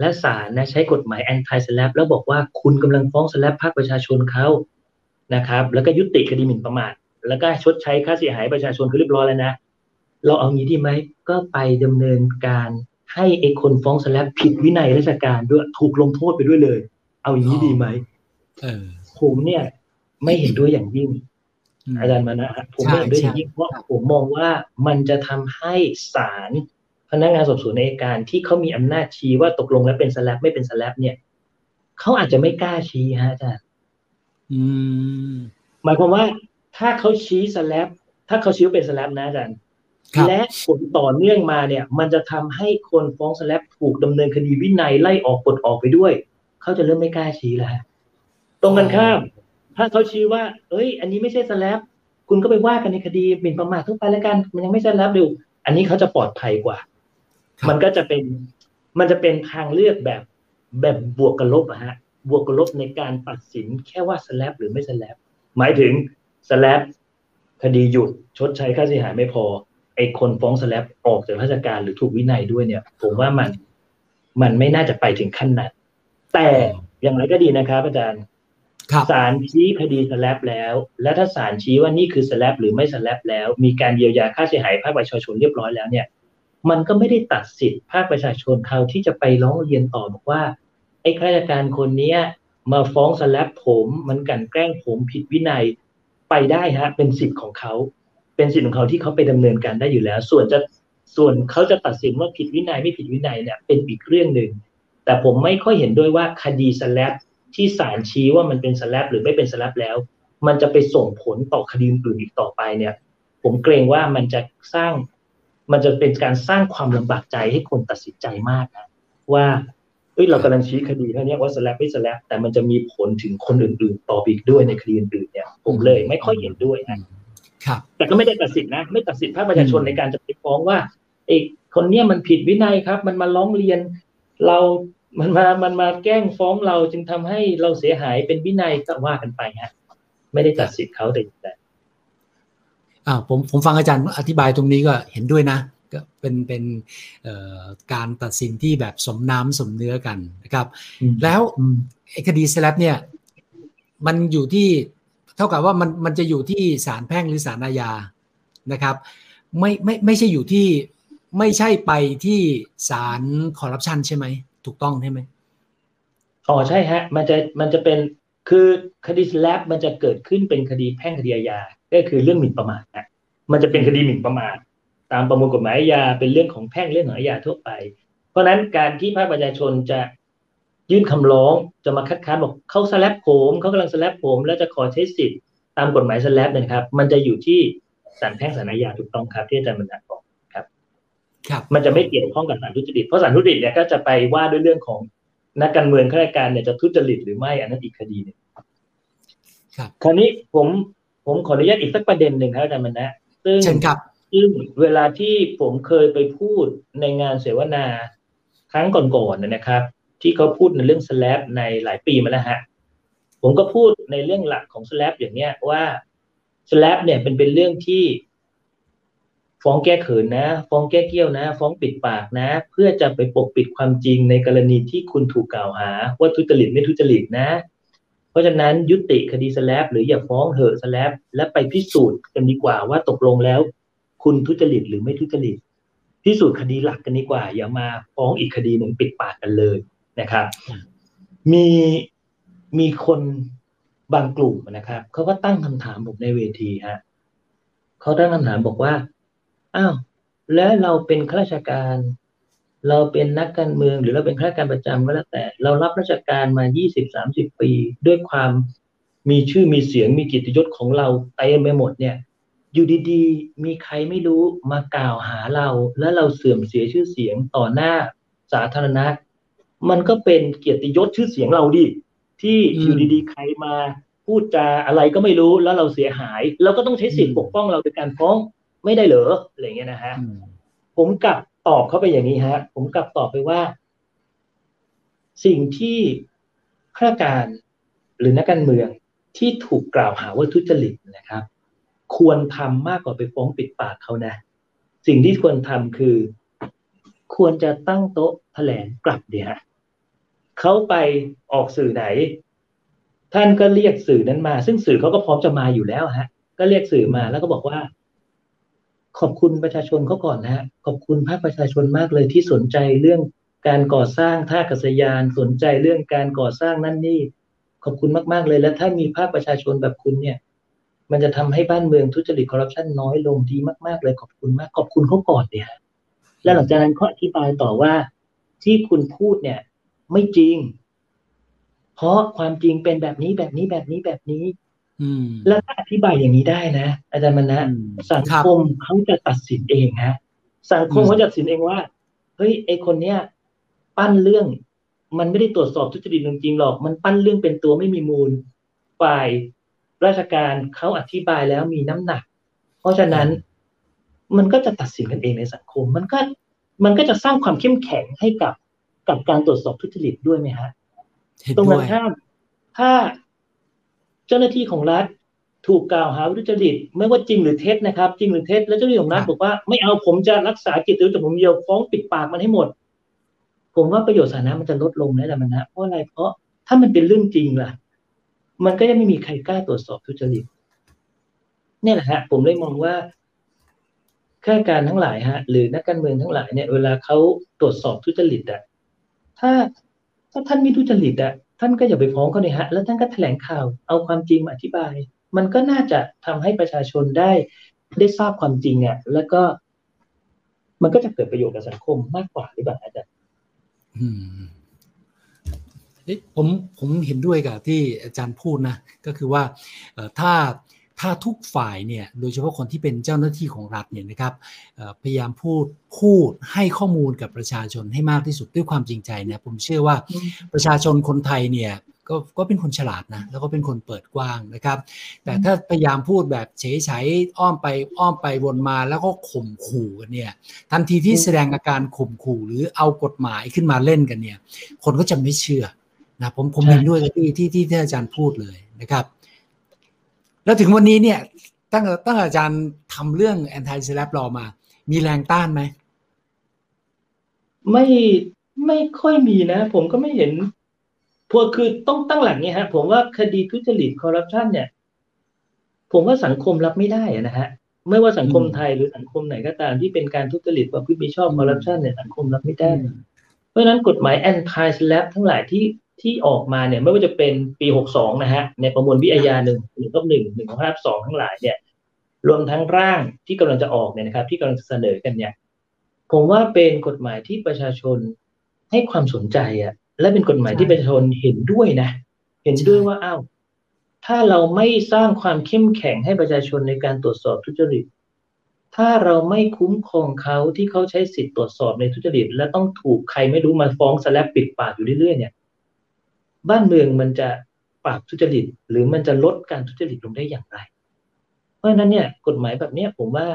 และศาลนะใช้กฎหมายแอนตี้สแลปแล้วบอกว่าคุณกำลังฟ้องสแลปภาคประชาชนเขานะครับ แล้วก็ยุติคดีหมิ่นประมาทแล้วก็ชดใช้ค่าเสียหายประชาชนคือเรียบร้อยแล้วนะ เราเอางี้ดีไหมก็ไปดำเนินการให้ไอ้คนฟ้องสแลปผิดวินัยราชการด้วยถูกลงโทษไปด้วยเลย เอาอย่างนี้ดีไหมเออผมเนี่ยไม่เห็นด้วยอย่างยิ่งม อาจารย์มานะฮะผมไม่เห็นด้วยอย่างยิ่งเพราะผมมองว่ามันจะทำให้ศาลพนักงานสอบสวนในการที่เขามีอำนาจชี้ว่าตกลงแล้วเป็นสแลปไม่เป็นสแลปเนี่ยเขาอาจจะไม่กล้าชี้ฮะอาจารย์อืมหมายความว่า ถ้าเขาชี้สแลปถ้าเขาชี้ว่าเป็นสแลปนะอาจารย์ครับและผลต่อเนื่องมาเนี่ย มันจะทำให้คนฟ้องสแลปถูกดำเนินคดีวินัยไล่ออกปลดออกไปด้วยเขาจะเริ่มไม่กล้าชี้แล้วฮะตรงกันข้าม ถ้าเขาชี้ว่า เอ้ย อันนี้ไม่ใช่สแลปคุณก็ไปว่ากันในคดีหมิ่นประมาททั่วไปแล้วกัน มันยังไม่ใช่สแลปดูอันนี้เขาจะปลอดภัยกว่าครับมันก็จะเป็นมันจะเป็นทางเลือกแบบแบบบวกกับลบอะฮะ บวกกับลบในการตัดสินแค่ว่าสแลปหรือไม่สแลปหมายถึงสแลปคดีหยุดชดใช้ค่าเสียหายไม่พอ ไอ้คนฟ้องสแลปออกจากราชการหรือถูกวินัยด้วยเนี่ย ผมว่ามันมันไม่น่าจะไปถึงขั้นนั้นแต่อย่างไรก็ดีนะครับอาจารย์ครับ ศาลชี้คดีสแลปแล้ว และถ้าศาลชี้ว่านี่คือสแลปหรือไม่สแลปแล้ว มีการเยียวยาค่าเสียหายภาคประชาชนเรียบร้อยแล้วเนี่ย มันก็ไม่ได้ตัดสิทธิภาคประชาชนเขาที่จะไปร้องเรียนต่อบอกว่า ไอ้ข้าราชการคนเนี้ยมาฟ้องสแลปผมมันกันแกล้งผมผิดวินัยไปได้ฮะ เป็นสิทธิ์ของเขาเป็นสิทธิ์ของเขาที่เขาไปดำเนินการได้อยู่แล้ว ส่วนจะส่วนเขาจะตัดสินว่าผิดวินัยไม่ผิดวินัยเนี่ยเป็นอีกเรื่องหนึ่งแต่ผมไม่ค่อยเห็นด้วยว่าคดีสแลป ที่ศาลชี้ว่ามันเป็นสแลปหรือไม่เป็นสแลปแล้ว มันจะไปส่งผลต่อคดีอื่นอีกต่อไปเนี่ย ผมเกรงว่ามันจะสร้าง มันจะเป็นการสร้างความลำบากใจให้คนตัดสินใจมากนะว่าเอ้ยเรากำลังชี้คดีเท่านี้ว่าสแลปไม่สแลปแต่มันจะมีผลถึงคนอื่นๆ ต่อไปอีกด้วยในคดีอื่นๆเนี่ย ผมเลยไม่ค่อยเห็นด้วยนะครับ แต่ก็ไม่ได้ตัดสินนะ ไม่ตัดสินภาคประชาชนอืมในการจะไปฟ้องว่าไอ้คนเนี้ยมันผิดวินัยครับ มันมาร้องเรียน เรา มันมา มันมาแกล้งฟ้องเราจึงทำให้เราเสียหายเป็นวินัยก็ว่ากันไปฮะ ไม่ได้ตัดสินเขาแต่อย่างใดอ่าผมผมฟังอาจารย์อธิบายตรงนี้ก็เห็นด้วยนะก็เป็นเป็นเอ่อการตัดสินที่แบบสมน้ำสมเนื้อกันนะครับ แล้วอืมไอ้คดีสแลปเนี่ย มันอยู่ที่เท่ากับว่ามันมันจะอยู่ที่ศาลแพ่งหรือศาลอาญานะครับ ไม่ไม่ไม่ใช่อยู่ที่ไม่ใช่ไปที่ศาลคอร์รัปชันใช่ไหม ถูกต้องใช่ไหมอ๋อใช่ฮะ มันจะมันจะเป็นคือคดีสแลปมันจะเกิดขึ้นเป็นคดีแพ่งคดีอาญาก็คือเรื่องหมิ่นประมาทฮะมันจะเป็นคดีหมิ่นประมาทตามประมวลกฎหมายอาญาเป็นเรื่องของแพ่งเรื่องของอาญาทั่วไป เพราะนั้นการที่ภาคประชาชนจะยื่นคำร้องจะมาคัดค้านบอกเขาสแลปผมเขากำลังสแลปผม แล้วจะขอใช้สิทธิ์ตามกฎหมายสแลปนะครับ มันจะอยู่ที่ศาลแพ่งศาลอาญาถูกต้องครับที่อาจารย์บรรดาบ มันจะไม่เกี่ยวข้องกับสารทุจริตเพราะสารทุจริตเนี่ยก็จะไปว่าด้วยเรื่องของนักการเมืองข้าราชการเนี่ยจะทุจริตหรือไม่อันนั้นอีกคดีหนึ่งครับคราวนี้ผมผมขออนุญาตอีกสักประเด็นหนึ่งครับอาจารย์มนะซึ่งเช่นครับซึ่งเวลาที่ผมเคยไปพูดในงานเสวนาครั้งก่อนๆนะนะครับ ที่เขาพูดในเรื่องสแลปในหลายปีมาแล้วฮะผมก็พูดในเรื่องหลักของสแลปอย่างเนี้ยว่าสแลปเนี่ยเป็นเป็นเรื่องที่ ฟ้องแก้เขินนะ ฟ้องแก้เกี้ยวนะ ฟ้องปิดปากนะ เพื่อจะไปปกปิดความจริงในกรณีที่คุณถูกกล่าวหาว่าทุจริตไม่ทุจริตนะ เพราะฉะนั้นยุติคดีสแลปหรืออย่าฟ้องเหอะสแลปและไปพิสูจน์กันดีกว่าว่าตกลงแล้ว คุณทุจริตหรือไม่ทุจริตพิสูจน์คดีหลักกันดีกว่า อย่ามาฟ้องอีกคดีหนึ่งปิดปากกันเลยนะครับ มีมีคนบางกลุ่มนะครับเขาก็ตั้งคำถามผมในเวทีฮะเขาตั้งคำถามบอกว่า อ้าวแล้วเราเป็นข้าราชการ เราเป็นนักการเมือง หรือเราเป็นข้าราชการประจำก็แล้วแต่ เรารับราชการมา 20-30 ปี ด้วยความมีชื่อมีเสียงมีกิตยศของเราเต็มไปหมดเนี่ย อยู่ดีๆ มีใครไม่รู้มากล่าวหาเรา แล้วเราเสื่อมเสียชื่อเสียงต่อหน้าสาธารณะ มันก็เป็นเกียรติยศชื่อเสียงเราดิที่อยู่ดีๆ ใครมาพูดจาอะไรก็ไม่รู้แล้วเราเสียหาย เราก็ต้องใช้สิทธิ์ปกป้องเราโดยการฟ้อง ไม่ได้เหรออะไรเงี้ยนะฮะผมกลับตอบเข้าไปอย่างนี้ฮะ ผมกลับตอบไปว่า สิ่งที่ข้าราชการหรือนักการเมืองที่ถูกกล่าวหาว่าทุจริตนะครับ ควรทำมากกว่าไปฟ้องปิดปากเขานะ สิ่งที่ควรทำคือ ควรจะตั้งโต๊ะแถลงกลับดีฮะเขาไปออกสื่อไหน ท่านก็เรียกสื่อนั้นมา ซึ่งสื่อเขาก็พร้อมจะมาอยู่แล้วฮะ ก็เรียกสื่อมาแล้วก็บอกว่า ขอบคุณประชาชนเขาก่อนนะฮะขอบคุณภาคประชาชนมากเลยที่สนใจเรื่องการก่อสร้างท่ากาศยานสนใจเรื่องการก่อสร้างนั่นนี่ ขอบคุณมากๆเลยและถ้ามีภาคประชาชนแบบคุณเนี่ย มันจะทำให้บ้านเมืองทุจริตคอร์รัปชันน้อยลงดีมากๆเลยขอบคุณมากขอบคุณเขาก่อนเนี่ยแล้วหลังจากนั้นเขาอธิบายต่อว่าที่คุณพูดเนี่ย ไม่จริง เพราะความจริงเป็นแบบนี้แบบนี้แบบนี้แบบนี้ แล้วถ้าอธิบายอย่างนี้ได้นะ อาจารย์มนะสังคมเขาจะตัดสินเองฮะ สังคมเขาจะตัดสินเองว่า เฮ้ยไอคนเนี้ยปั้นเรื่อง มันไม่ได้ตรวจสอบทุจริตจริงๆหรอก มันปั้นเรื่องเป็นตัวไม่มีมูล ฝ่ายราชการเขาอธิบายแล้วมีน้ำหนัก เพราะฉะนั้นมันก็จะตัดสินกันเองในสังคม มันก็มันก็จะสร้างความเข้มแข็งให้กับกับการตรวจสอบทุจริตด้วยไหมฮะ ตรงกันข้าม ถ้าเจ้าหน้าที่ของรัฐ ถูกกล่าวหาทุจริตไม่ว่าจริงหรือเท็จนะครับ จริงหรือเท็จแล้วเจ้าหน้าที่ของรัฐบอกว่าไม่เอาผมจะรักษากิจการผมเดียวฟ้องปิดปากมันให้หมด ผมว่าประโยชน์สาธารณะมันจะลดลงนะแต่มันนะเพราะอะไรเพราะถ้ามันเป็นเรื่องจริงล่ะ มันก็ยังไม่มีใครกล้าตรวจสอบทุจริตนี่แหละฮะผมเลยมองว่าข้าราชการทั้งหลายฮะ หรือนักการเมืองทั้งหลายเนี่ยเวลาเขาตรวจสอบทุจริตอะถ้าถ้าท่านมีทุจริตอะ ท่านก็อย่าไปฟ้องเขาเลยฮะ แล้วท่านก็แถลงข่าว เอาความจริงมาอธิบาย มันก็น่าจะทำให้ประชาชนได้ได้ทราบความจริงอะ แล้วก็ มันก็จะเกิดประโยชน์กับสังคมมากกว่าหรือเปล่าอาจารย์ผมผมเห็นด้วยกับที่อาจารย์พูดนะ ก็คือว่าถ้า ถ้าทุกฝ่ายเนี่ยโดยเฉพาะคนที่เป็นเจ้าหน้าที่ของรัฐเนี่ยนะครับพยายามพูดพูดให้ข้อมูลกับประชาชนให้มากที่สุดด้วยความจริงใจเนี่ยผมเชื่อว่าประชาชนคนไทยเนี่ยก็ก็เป็นคนฉลาดนะแล้วก็เป็นคนเปิดกว้างนะครับ แต่ถ้าพยายามพูดแบบเฉยเฉยอ้อมไปอ้อมไปวนมาแล้วก็ข่มขู่กันเนี่ยทันทีที่แสดงอาการข่มขู่ หรือเอากฎหมายขึ้นมาเล่นกันเนี่ย คนก็จะไม่เชื่อนะผมผมเห็นด้วยกับที่ที่ที่อาจารย์พูดเลยนะครับ แล้วถึงวันนี้เนี่ยตั้งตั้งอาจารย์ทำเรื่อง anti slap law มา มีแรงต้านไหม ไม่ไม่ค่อยมีนะ ผมก็ไม่เห็นพวกคือต้องตั้งหลักนี้ฮะ ผมว่าคดีทุจริตคอร์รัปชันเนี่ย ผมว่าสังคมรับไม่ได้นะฮะ ไม่ว่าสังคมไทยหรือสังคมไหนก็ตามที่เป็นการทุจริตประพฤติมิชอบคอร์รัปชันเนี่ยสังคมรับไม่ได้ เพราะฉะนั้นกฎหมายแอนตี้สแลปทั้งหลายที่ ที่ออกมาเนี่ยไม่ว่าจะเป็นปีหกสองนะฮะในประมวลวิทยาหนึ่งหนึ่งกับหนึ่งหนึ่งของภาพสองทั้งหลายเนี่ยรวมทั้งร่างที่กำลังจะออกเนี่ยนะครับ ที่กำลังจะเสนอกันเนี่ยผมว่าเป็นกฎหมายที่ประชาชนให้ความสนใจอะและเป็นกฎหมายที่ประชาชนเห็นด้วยนะ เห็นด้วยว่าอ้าวถ้าเราไม่สร้างความเข้มแข็งให้ประชาชนในการตรวจสอบทุจริต ถ้าเราไม่คุ้มครองเขาที่เขาใช้สิทธิ์ตรวจสอบในทุจริต และต้องถูกใครไม่รู้มาฟ้องสแลบปิดปากอยู่เรื่อยๆเนี่ย บ้านเมืองมันจะปราบทุจริต หรือมันจะลดการทุจริตลงได้อย่างไร เพราะฉะนั้นเนี่ยกฎหมายแบบนี้ผมว่า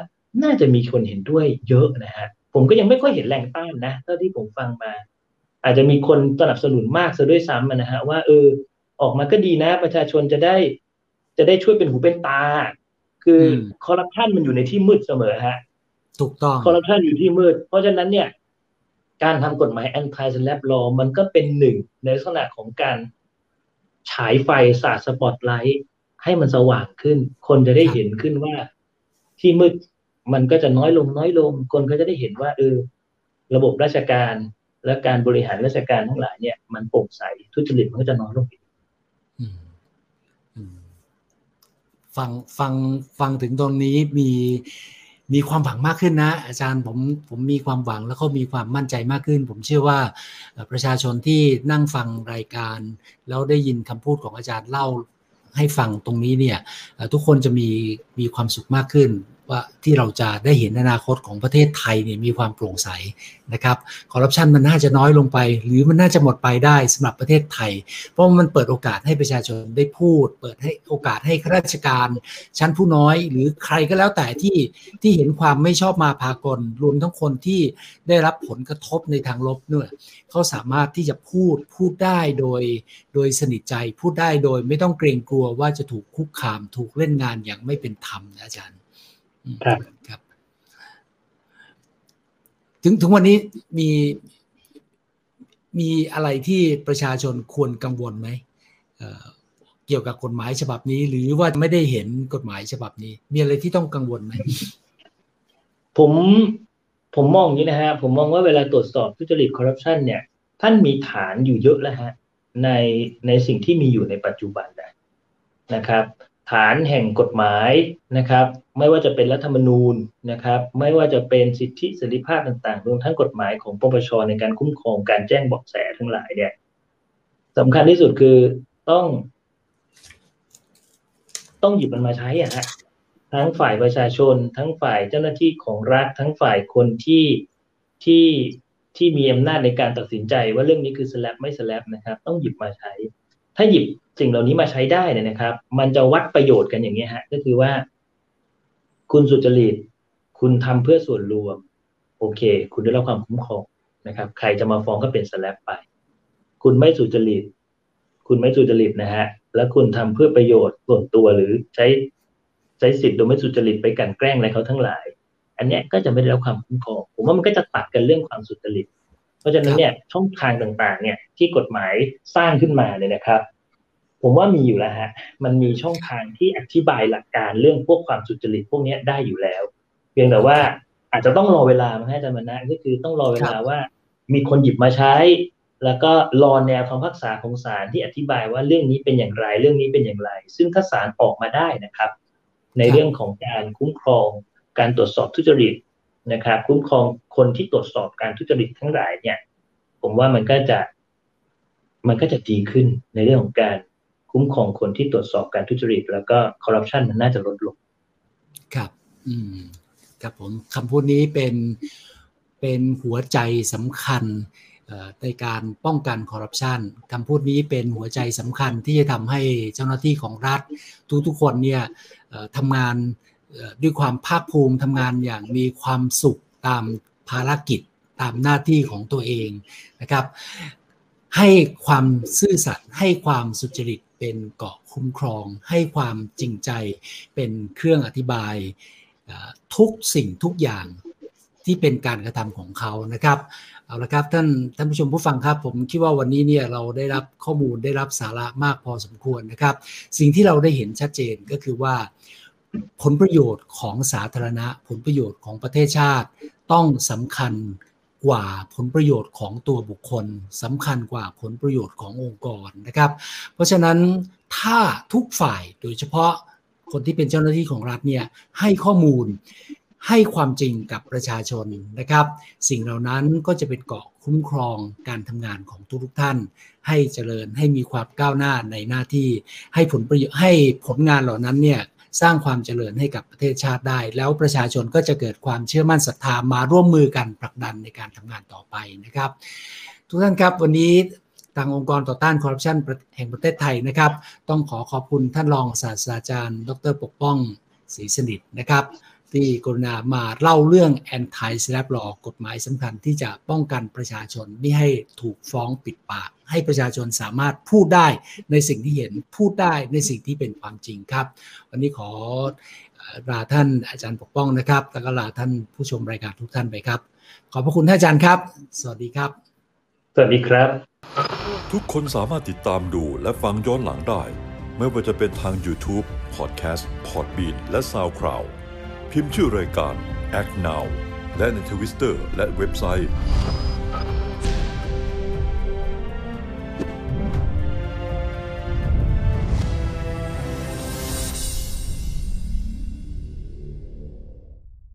น่าจะมีคนเห็นด้วยเยอะนะฮะผมก็ยังไม่ค่อยเห็นแรงต้านนะเท่าที่ผมฟังมา อาจจะมีคนสนับสนุนมากซะด้วยซ้ำนะฮะว่าเออออกมาก็ดีนะประชาชนจะได้ จะได้ช่วยเป็นหูเป็นตา คือคอร์รัปชันมันอยู่ในที่มืดเสมอฮะถูกต้องคอร์รัปชันอยู่ที่มืด เพราะฉะนั้นเนี่ย การทำกฎหมาย anti slap law มันก็เป็นหนึ่งในลักษณะของการฉายไฟสาดสปอตไลท์ให้มันสว่างขึ้น คนจะได้เห็นขึ้นว่าที่มืดมันก็จะน้อยลงน้อยลง คนก็จะได้เห็นว่าเออระบบราชการและการบริหารราชการทั้งหลายเนี่ย มันโปร่งใสทุจริตมันก็จะน้อยลงอีกฟังฟังฟังถึงตรงนี้มี มีความหวังมากขึ้นนะ อาจารย์ผมผมมีความหวังแล้วก็มีความมั่นใจมากขึ้น ผมเชื่อว่าประชาชนที่นั่งฟังรายการ แล้วได้ยินคำพูดของอาจารย์เล่าให้ฟังตรงนี้เนี่ยทุกคนจะมีมีความสุขมากขึ้น ว่าที่เราจะได้เห็นอนาคตของประเทศไทยเนี่ยมีความโปร่งใสนะครับคอร์รัปชันมันน่าจะน้อยลงไป หรือมันน่าจะหมดไปได้สำหรับประเทศไทย เพราะมันเปิดโอกาสให้ประชาชนได้พูด เปิดให้โอกาสให้ข้าราชการ ชั้นผู้น้อย หรือใครก็แล้วแต่ที่ที่เห็นความไม่ชอบมาพากลรวมทั้งคนที่ได้รับผลกระทบในทางลบเนี่ยเขาสามารถที่จะพูดพูดได้โดย โดยสนิทใจพูดได้โดยไม่ต้องเกรงกลัวว่าจะถูกคุกคาม ถูกเล่นงานอย่างไม่เป็นธรรมนะอาจารย์ ครับครับ ถึงถึงวันนี้มีมีอะไรที่ประชาชนควรกังวลไหมเเกี่ยวกับกฎหมายฉบับนี้ หรือว่าไม่ได้เห็นกฎหมายฉบับนี้ มีอะไรที่ต้องกังวลไหมผมผมมองอย่างนี้นะฮะผมมองว่าเวลาตรวจสอบทุจริตคอร์รัปชันเนี่ย ท่านมีฐานอยู่เยอะแล้วฮะในในสิ่งที่มีอยู่ในปัจจุบันนะครับ ฐานแห่งกฎหมายนะครับ ไม่ว่าจะเป็นรัฐธรรมนูญนะครับ ไม่ว่าจะเป็นสิทธิเสรีภาพต่างๆรวมทั้งกฎหมายของปปชในการคุ้มครองการแจ้งเบาะแสทั้งหลายเนี่ยสำคัญที่สุดคือต้อง ต้องหยิบมันมาใช้อะฮะทั้งฝ่ายประชาชน ทั้งฝ่ายเจ้าหน้าที่ของรัฐ ทั้งฝ่ายคนที่ที่ที่มีอำนาจในการตัดสินใจว่าเรื่องนี้คือสลับไม่สลับนะครับ ต้องหยิบมาใช้ ถ้าหยิบ สิ่งเหล่านี้มาใช้ได้เนี่ยนะครับ มันจะวัดประโยชน์กันอย่างนี้ฮะ ก็คือว่า คุณสุจริต คุณทำเพื่อส่วนรวม โอเค คุณได้รับความคุ้มครองนะครับ ใครจะมาฟ้องก็เป็นสแลบไป คุณไม่สุจริต คุณไม่สุจริตนะฮะ แล้วคุณทำเพื่อประโยชน์ส่วนตัวหรือใช้ใช้สิทธิ์โดยไม่สุจริตไปกันแกล้งอะไรเขาทั้งหลาย อันนี้ก็จะไม่ได้รับความคุ้มครอง ผมว่ามันก็จะตัดกันเรื่องความสุจริต เพราะฉะนั้นเนี่ยช่องทางต่างๆ เนี่ยที่กฎหมายสร้างขึ้นมาเนี่ยนะครับ ผมว่ามีอยู่แล้วฮะ มันมีช่องทางที่อธิบายหลักการเรื่องพวกความสุจริตพวกนี้ได้อยู่แล้ว เพียงแต่ว่าอาจจะต้องรอเวลามาให้อาจารย์มนะก็คือต้องรอเวลาว่า มีคนหยิบมาใช้ แล้วก็รอแนวคำพักษาของศาลที่อธิบายว่าเรื่องนี้เป็นอย่างไร เรื่องนี้เป็นอย่างไร ซึ่งถ้าศาลออกมาได้นะครับ ในเรื่องของการคุ้มครอง การตรวจสอบทุจริตนะครับคุ้มครองคนที่ตรวจสอบการทุจริตทั้งหลายเนี่ย ผมว่ามันก็จะ มันก็จะดีขึ้นในเรื่องของการ คุ้มครองคนที่ตรวจสอบการทุจริต แล้วก็คอร์รัปชันมันน่าจะลดลง ครับ อืม ครับผมคำพูดนี้เป็นเป็นหัวใจสำคัญในการป้องกันคอร์รัปชันคำพูดนี้เป็นหัวใจสำคัญที่จะทำให้เจ้าหน้าที่ของรัฐ ทุกๆคนเนี่ยทำงานด้วยความภาคภูมิทำงานอย่างมีความสุขตามภารกิจตามหน้าที่ของตัวเองนะครับ ให้ความซื่อสัตย์ให้ความสุจริต เป็นเกาะคุ้มครอง ให้ความจริงใจเป็นเครื่องอธิบายทุกสิ่งทุกอย่างที่เป็นการกระทำของเขานะครับเอาละครับท่านท่านผู้ชมผู้ฟังครับ ผมคิดว่าวันนี้เนี่ยเราได้รับข้อมูลได้รับสาระมากพอสมควรนะครับ สิ่งที่เราได้เห็นชัดเจนก็คือว่า ผลประโยชน์ของสาธารณะ ผลประโยชน์ของประเทศชาติต้องสำคัญ กว่าผลประโยชน์ของตัวบุคคลสำคัญกว่าผลประโยชน์ขององค์กรนะครับ เพราะฉะนั้นถ้าทุกฝ่ายโดยเฉพาะคนที่เป็นเจ้าหน้าที่ของรัฐเนี่ยให้ข้อมูลให้ความจริงกับประชาชนนะครับ สิ่งเหล่านั้นก็จะเป็นเกาะคุ้มครองการทำงานของทุกๆท่าน ให้เจริญให้มีความก้าวหน้าในหน้าที่ ให้ผลประโยชน์ให้ผลงานเหล่านั้นเนี่ย สร้างความเจริญให้กับประเทศชาติได้ แล้วประชาชนก็จะเกิดความเชื่อมั่นศรัทธามาร่วมมือกันผลักดันในการทำงานต่อไปนะครับ ทุกท่านครับวันนี้ทางองค์กรต่อต้านคอร์รัปชันแห่งประเทศไทยนะครับ ต้องขอขอบคุณท่านรองศาสตราจารย์ ดรปกป้องศรีสนิทนะครับ ที่กรุณามาเล่าเรื่อง anti slap law กฎหมายสำคัญที่จะป้องกันประชาชนไม่ให้ถูกฟ้องปิดปาก ให้ประชาชนสามารถพูดได้ในสิ่งที่เห็นพูดได้ในสิ่งที่เป็นความจริงครับ วันนี้ขอลาท่านอาจารย์ปกป้องนะครับแล้วก็ลาท่านผู้ชมรายการทุกท่านไปครับ ขอบพระคุณท่านอาจารย์ครับ สวัสดีครับ สวัสดีครับ ทุกคนสามารถติดตามดูและฟังย้อนหลังได้ ไม่ว่าจะเป็นทาง YouTube, Podcast, Podbean และ SoundCloud พิมพ์ชื่อรายการ Act Now และในทวิสเตอร์และเว็บไซต์